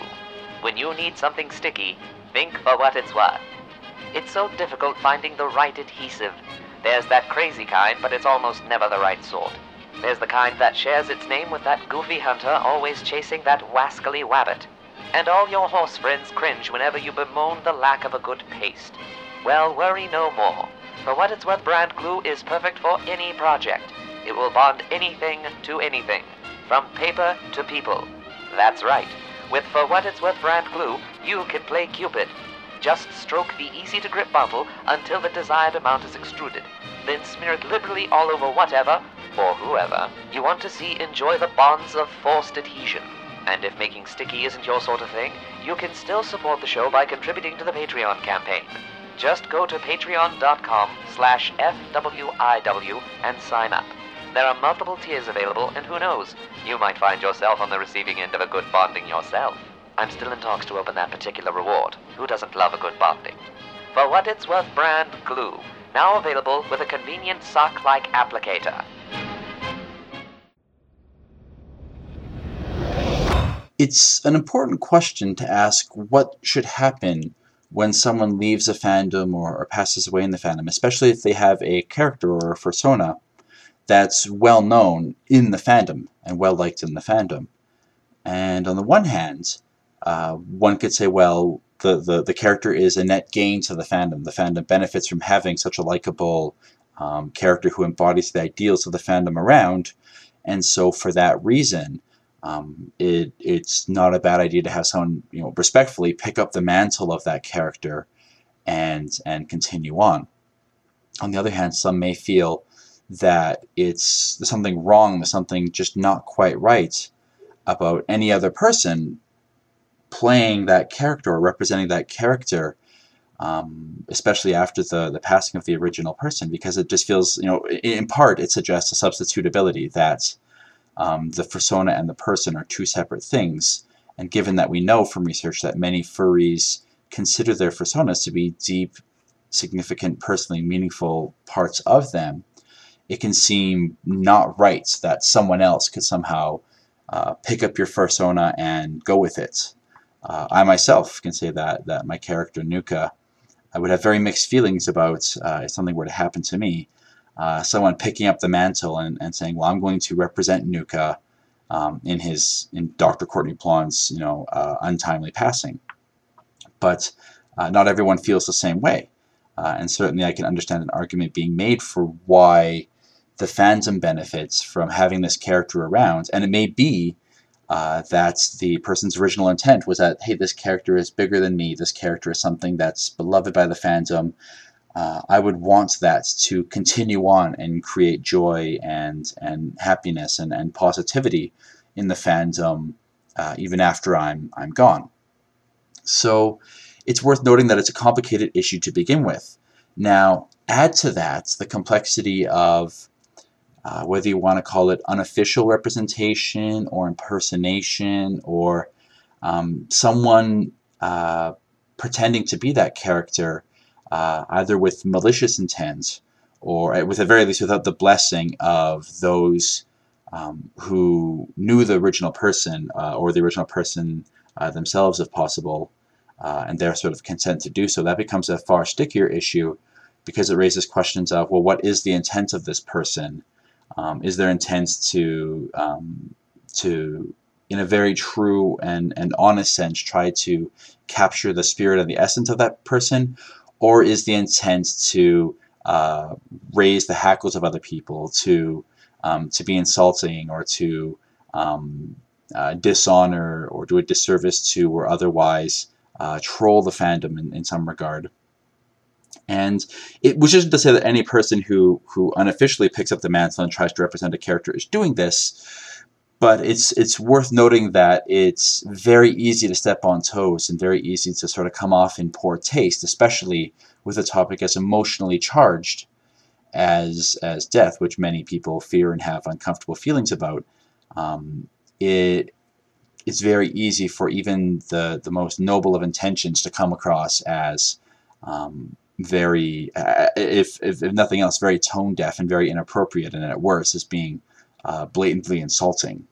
When you need something sticky, think For What It's Worth. It's so difficult finding the right adhesive. There's that crazy kind, but it's almost never the right sort. There's the kind that shares its name with that goofy hunter always chasing that wascally wabbit. And all your horse friends cringe whenever you bemoan the lack of a good paste. Well, worry no more. For What It's Worth brand glue is perfect for any project. It will bond anything to anything, from paper to people. That's right. With For What It's Worth brand glue, you can play Cupid. Just stroke the easy to grip bottle until the desired amount is extruded. Then smear it liberally all over whatever, or whoever, you want to see enjoy the bonds of forced adhesion. And if making sticky isn't your sort of thing, you can still support the show by contributing to the Patreon campaign. Just go to patreon.com slash FWIW and sign up. There are multiple tiers available, and who knows, you might find yourself on the receiving end of a good bonding yourself. I'm still in talks to open that particular reward. Who doesn't love a good bonding? For what it's worth brand glue, now available with a convenient sock-like applicator. It's an important question to ask what should happen when someone leaves a fandom or, or passes away in the fandom, especially if they have a character or a persona that's well known in the fandom and well liked in the fandom. And on the one hand, uh, one could say, well, the, the, the character is a net gain to the fandom. The fandom benefits from having such a likable um, character who embodies the ideals of the fandom around. And so, for that reason, um, it, it's not a bad idea to have someone, you know, respectfully pick up the mantle of that character and and continue on. On the other hand, some may feel that it's something wrong, something just not quite right about any other person playing that character or representing that character, um, especially after the, the passing of the original person, because it just feels, you know, in part it suggests a substitutability that um, the persona and the person are two separate things. And given that we know from research that many furries consider their personas to be deep, significant, personally meaningful parts of them, it can seem not right that someone else could somehow uh, pick up your persona and go with it. Uh, I myself can say that that my character Nuka, I would have very mixed feelings about uh, if something were to happen to me. Uh, someone picking up the mantle and, and saying, "Well, I'm going to represent Nuka um, in his in Dr. Courtney Plante's you know uh, untimely passing." But uh, not everyone feels the same way, and certainly I can understand an argument being made for why the fandom benefits from having this character around, and it may be uh, that's the person's original intent was that hey this character is bigger than me. This character is something that's beloved by the fandom uh, I would want that to continue on and create joy and and happiness and, and positivity in the fandom uh, even after I'm I'm gone. So it's worth noting that it's a complicated issue to begin with. Now add to that the complexity of uh, whether you want to call it unofficial representation or impersonation or um, someone uh, pretending to be that character, uh, either with malicious intent or with the very least without the blessing of those um, who knew the original person uh, or the original person uh, themselves, if possible, uh, and their sort of consent to do so. That becomes a far stickier issue because it raises questions of, well, what is the intent of this person? Um, is their intent to um, to in a very true and, and honest sense try to capture the spirit and the essence of that person, or is the intent to uh, raise the hackles of other people, to um, to be insulting or to um, uh, dishonor or do a disservice to or otherwise uh, troll the fandom in, in some regard? And it, which isn't to say that any person who who unofficially picks up the mantle and tries to represent a character is doing this, but it's it's worth noting that it's very easy to step on toes and very easy to sort of come off in poor taste, especially with a topic as emotionally charged as as death, which many people fear and have uncomfortable feelings about. Um, it it's very easy for even the the most noble of intentions to come across as um, very, uh, if, if, if nothing else, very tone deaf and very inappropriate, and at worst, as being uh, blatantly insulting.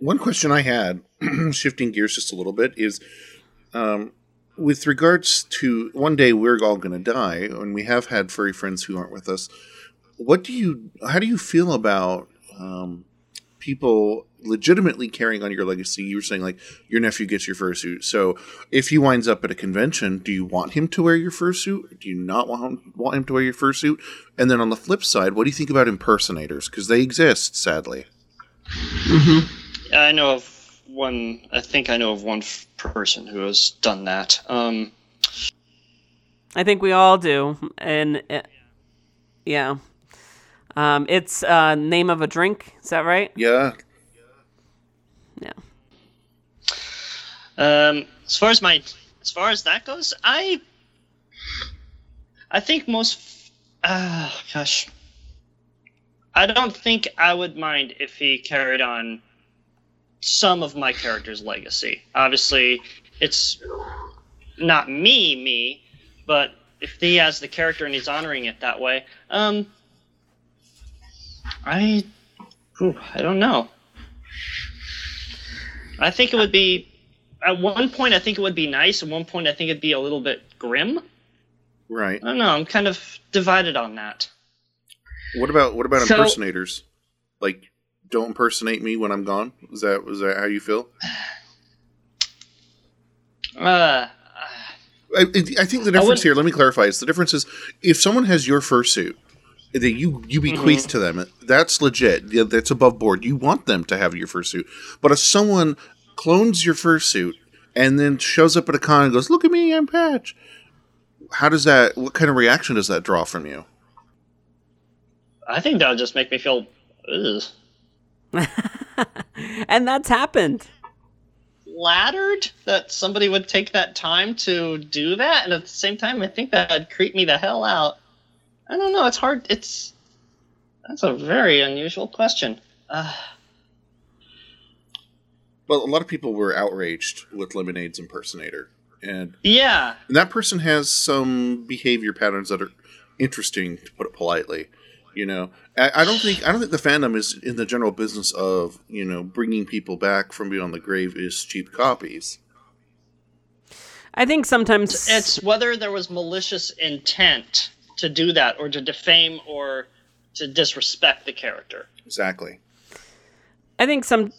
One question I had, shifting gears just a little bit, is um, with regards to one day we're all going to die, and we have had furry friends who aren't with us. What do you? How do you feel about um, people legitimately carrying on your legacy. You were saying like your nephew gets your fursuit. So if he winds up at a convention, do you want him to wear your fursuit? Do you not want him, want him to wear your fursuit? And then on the flip side, what do you think about impersonators? Because they exist, sadly. Mm-hmm. I know of one. I think I know of one f- person who has done that. Um, I think we all do, and uh, yeah, um, it's uh, name of a drink. Is that right? Yeah, Yeah. Um, as far as my, as far as that goes, I, I think most, ah, gosh, I don't think I would mind if he carried on some of my character's legacy. Obviously, it's not me, me, but if he has the character and he's honoring it that way, um, I, whew, I don't know. I think it would be at one point I think it would be nice, at one point I think it'd be a little bit grim. right. I don't know, I'm kind of divided on that. What about what about So- impersonators? Like, don't impersonate me when I'm gone. Is that is that how you feel? Uh I, I think the difference here. Let me clarify. Is the difference is if someone has your fursuit that you you bequeath Mm-hmm. to them, that's legit. Yeah, that's above board. You want them to have your fursuit. But if someone clones your fursuit and then shows up at a con and goes, "Look at me, I'm Patch," how does that? What kind of reaction does that draw from you? I think that would just make me feel ugh. and that's happened. flattered that somebody would take that time to do that, and at the same time, I think that'd creep me the hell out. I don't know. It's hard. It's that's a very unusual question. Uh, Well, a lot of people were outraged with Lemonade's impersonator, and yeah, And that person has some behavior patterns that are interesting, to put it politely. You know, I, I don't think I don't think the fandom is in the general business of you know bringing people back from beyond the grave is cheap copies. I think sometimes it's whether there was malicious intent to do that, or to defame, or to disrespect the character. Exactly. I think some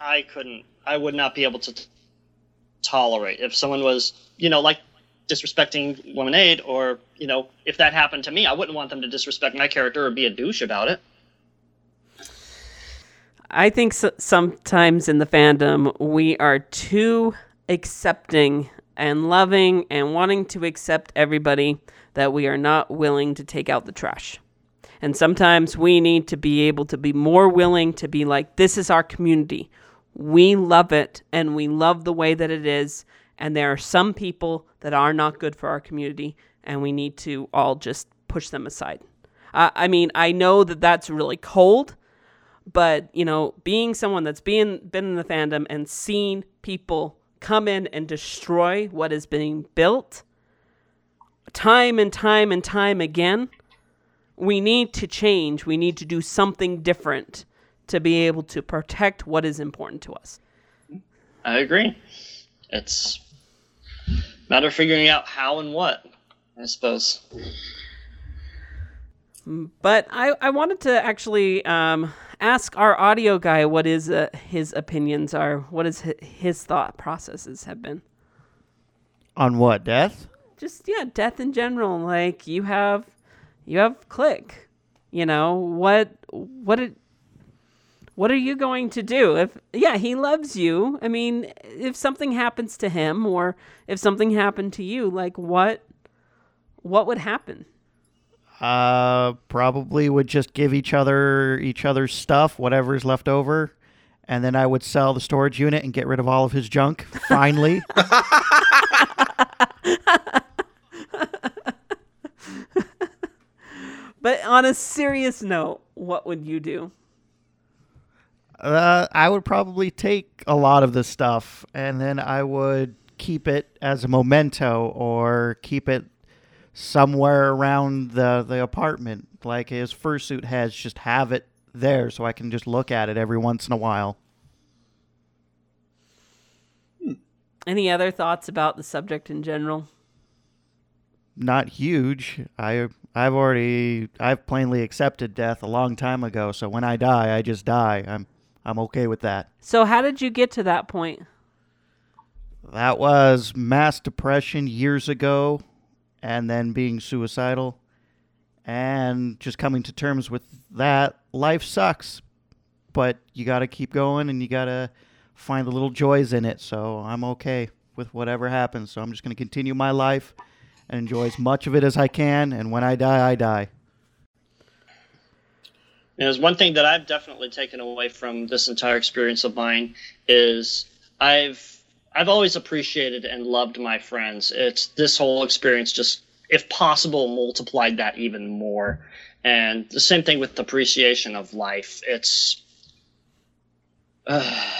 I couldn't. I would not be able to t- tolerate if someone was, you know, like disrespecting lemonade, or you know, if that happened to me, I wouldn't want them to disrespect my character or be a douche about it. I think so- sometimes in the fandom we are too accepting and loving and wanting to accept everybody that we are not willing to take out the trash. And sometimes we need to be able to be more willing to be like, this is our community. We love it and we love the way that it is. And there are some people that are not good for our community and we need to all just push them aside. I mean, I know that that's really cold, but you know, being someone that's been been in the fandom and seen people come in and destroy what is being built time and time and time again, we need to change. We need to do something different to be able to protect what is important to us. I agree. It's a matter of figuring out how and what, I suppose. But I, I wanted to actually um, ask our audio guy what is uh, his opinions are, what is hi- his thought processes have been. On what death? Just yeah, death in general. Like you have, you have click. You know what? What it, What are you going to do if? Yeah, he loves you. I mean, if something happens to him, or if something happened to you, like what? What would happen? Uh, probably would just give each other each other's stuff, whatever's left over, and then I would sell the storage unit and get rid of all of his junk. Finally, But on a serious note, what would you do? Uh, I would probably take a lot of this stuff, and then I would keep it as a memento or keep it somewhere around the the apartment, like his fursuit has. Just have it there so I can just look at it every once in a while. Any other thoughts about the subject in general? not huge. I I've already I've plainly accepted death a long time ago. So when I die, I just die. I'm I'm okay with that. So, how did you get to that point? That was mass depression years ago, and then being suicidal, and just coming to terms with that. Life sucks, but you got to keep going, and you got to find the little joys in it. So I'm okay with whatever happens. So I'm just going to continue my life and enjoy as much of it as I can. And when I die, I die. And there's one thing that I've definitely taken away from this entire experience of mine is I've I've always appreciated and loved my friends. It's this whole experience just if possible multiplied that even more. And the same thing with the appreciation of life. It's uh,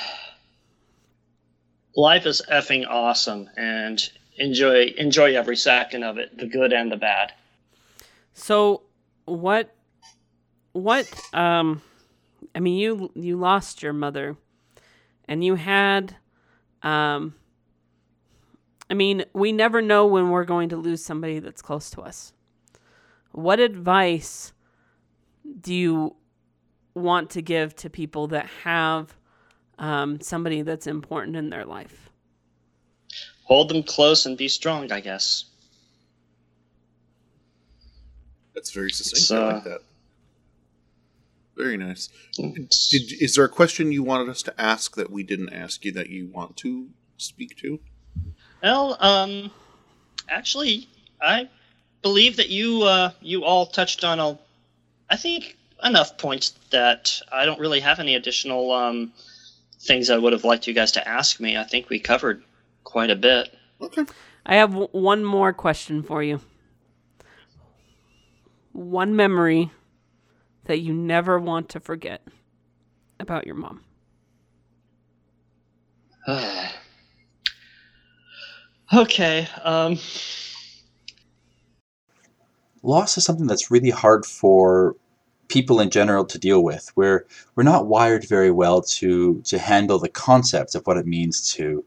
life is effing awesome and enjoy enjoy every second of it, the good and the bad. So, what, what, um, I mean, you you lost your mother, and you had, um, I mean, we never know when we're going to lose somebody that's close to us. What advice do you want to give to people that have um, somebody that's important in their life? Hold them close and be strong, I guess. That's very succinct. So- I like that. Very nice. Did, is there a question you wanted us to ask that we didn't ask you that you want to speak to? Well, um, actually, I believe that you uh, you all touched on a, I think enough points that I don't really have any additional um, things I would have liked you guys to ask me. I think we covered quite a bit. Okay. I have w- one more question for you. One memory that you never want to forget about your mom. okay. Um, loss is something that's really hard for people in general to deal with. We're we're not wired very well to to handle the concept of what it means to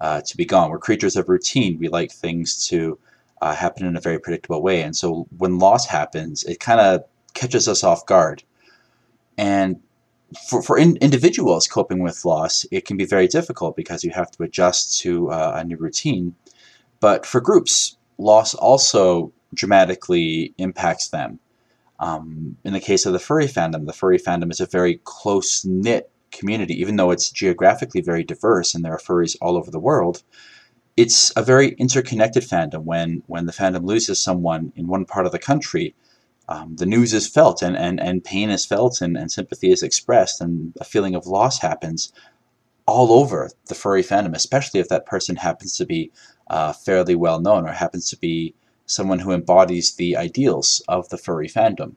uh, to be gone. We're creatures of routine. We like things to uh, happen in a very predictable way, and so when loss happens, it kind of catches us off guard. And for, for in, individuals coping with loss, it can be very difficult because you have to adjust to uh, a new routine. But for groups, loss also dramatically impacts them. Um, in the case of the furry fandom, the furry fandom is a very close knit community, even though it's geographically very diverse and there are furries all over the world, it's a very interconnected fandom. When when the fandom loses someone in one part of the country, um, the news is felt and, and, and pain is felt and, and sympathy is expressed and a feeling of loss happens all over the furry fandom, especially if that person happens to be uh, fairly well known or happens to be someone who embodies the ideals of the furry fandom.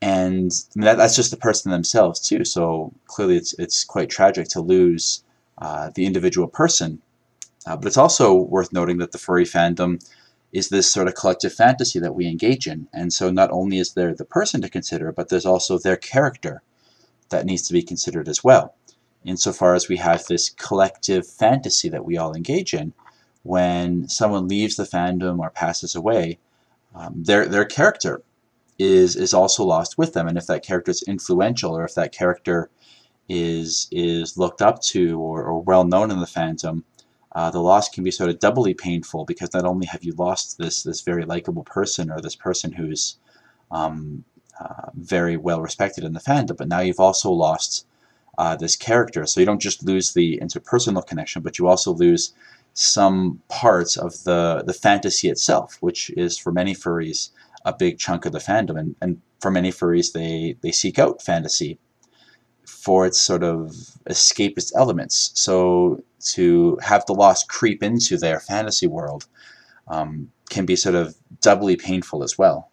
And that, that's just the person themselves too. So clearly, it's it's quite tragic to lose uh, the individual person. Uh, but it's also worth noting that the furry fandom is this sort of collective fantasy that we engage in. And so not only is there the person to consider, but there's also their character that needs to be considered as well. Insofar as we have this collective fantasy that we all engage in, when someone leaves the fandom or passes away, um, their their character is is also lost with them. And if that character is influential, or if that character is is looked up to or, or well known in the fandom, uh, the loss can be sort of doubly painful because not only have you lost this this very likable person or this person who's um, uh, very well respected in the fandom, but now you've also lost uh, this character. So you don't just lose the interpersonal connection, but you also lose some parts of the the fantasy itself, which is for many furries a big chunk of the fandom, and, and for many furries they they seek out fantasy for its sort of escapist elements. So to have the loss creep into their fantasy world um, can be sort of doubly painful as well.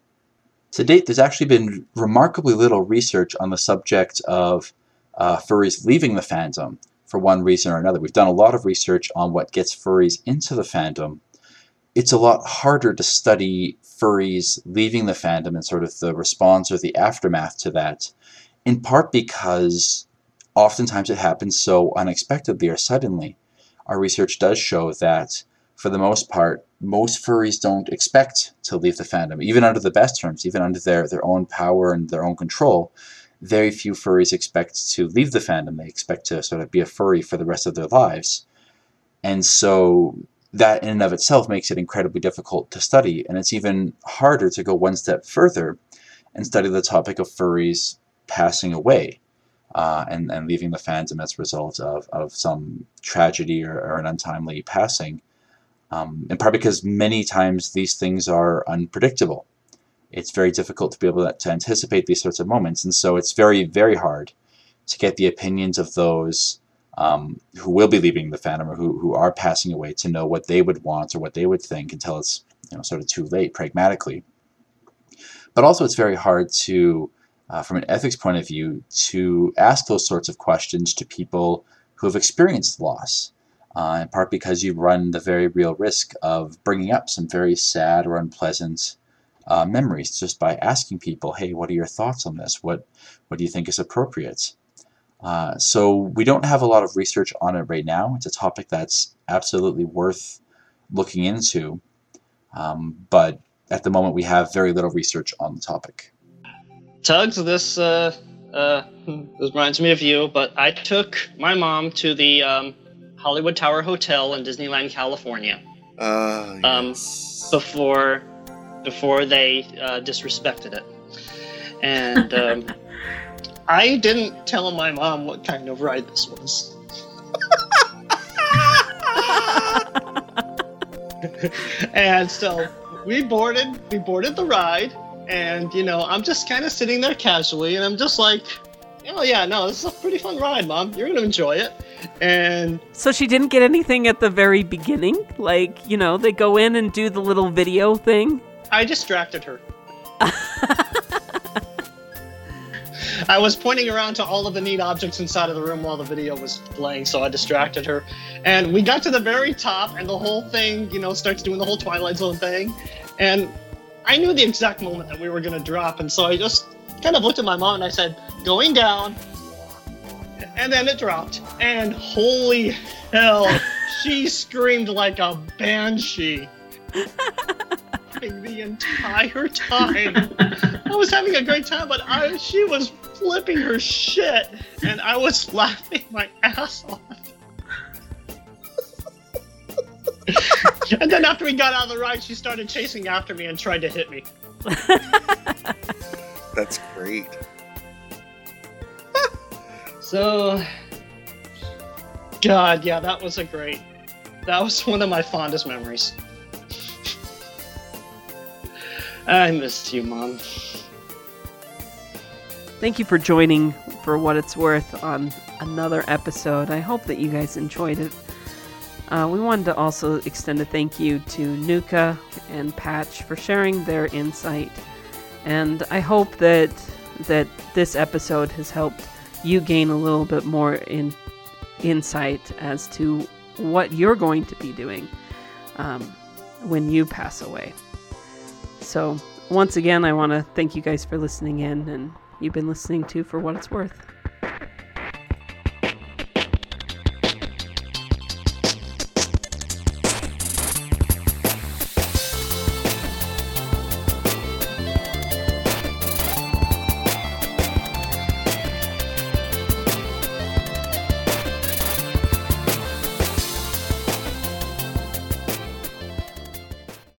To date, there's actually been remarkably little research on the subject of uh, furries leaving the fandom for one reason or another. We've done a lot of research on what gets furries into the fandom. It's a lot harder to study furries leaving the fandom and sort of the response or the aftermath to that, in part because oftentimes it happens so unexpectedly or suddenly our research does show that for the most part, most furries don't expect to leave the fandom, even under the best terms, even under their, their own power and their own control. Very few furries expect to leave the fandom. They expect to sort of be a furry for the rest of their lives. And so that in and of itself makes it incredibly difficult to study. And it's even harder to go one step further and study the topic of furries passing away uh, and, and leaving the fandom as a result of, of some tragedy or, or an untimely passing. Um, in part because many times these things are unpredictable. It's very difficult to be able to, anticipate these sorts of moments, and so it's very, very hard to get the opinions of those um, who will be leaving the fandom or who, who are passing away to know what they would want or what they would think until it's you know sort of too late pragmatically. But also, it's very hard to uh, from an ethics point of view, to ask those sorts of questions to people who have experienced loss, uh, in part because you run the very real risk of bringing up some very sad or unpleasant uh, memories just by asking people, hey, what are your thoughts on this? What, what do you think is appropriate? Uh, so we don't have a lot of research on it right now. It's a topic that's absolutely worth looking into, um, but at the moment we have very little research on the topic. Tugs, this uh, uh, this reminds me of you, but I took my mom to the um, Hollywood Tower Hotel in Disneyland, California. Uh, Um, yes. before before they uh, disrespected it, and um, I didn't tell my mom what kind of ride this was. and so we boarded we boarded the ride and you know i'm just kind of sitting there casually and i'm just like oh yeah no this is a pretty fun ride mom you're gonna enjoy it and So she didn't get anything at the very beginning? Like, you know, they go in and do the little video thing? i distracted her I was pointing around to all of the neat objects inside of the room while the video was playing, so I distracted her. And we got to the very top, and the whole thing, you know, starts doing the whole Twilight Zone thing. And I knew the exact moment that we were going to drop, and so I just kind of looked at my mom and I said, going down. And then it dropped. And holy hell, she screamed like a banshee the entire time. I was having a great time, but I, she was flipping her shit, and I was laughing my ass off. and then after we got out of the ride, she started chasing after me and tried to hit me. That's great. So, God, yeah, that was a great. That was one of my fondest memories. I missed you, Mom. Thank you for joining for what it's worth on another episode. I hope that you guys enjoyed it. Uh, we wanted to also extend a thank you to Nuka and Patch for sharing their insight, and I hope that that this episode has helped you gain a little bit more in insight as to what you're going to be doing um, when you pass away. So once again, I want to thank you guys for listening in, and you've been listening to For What It's Worth.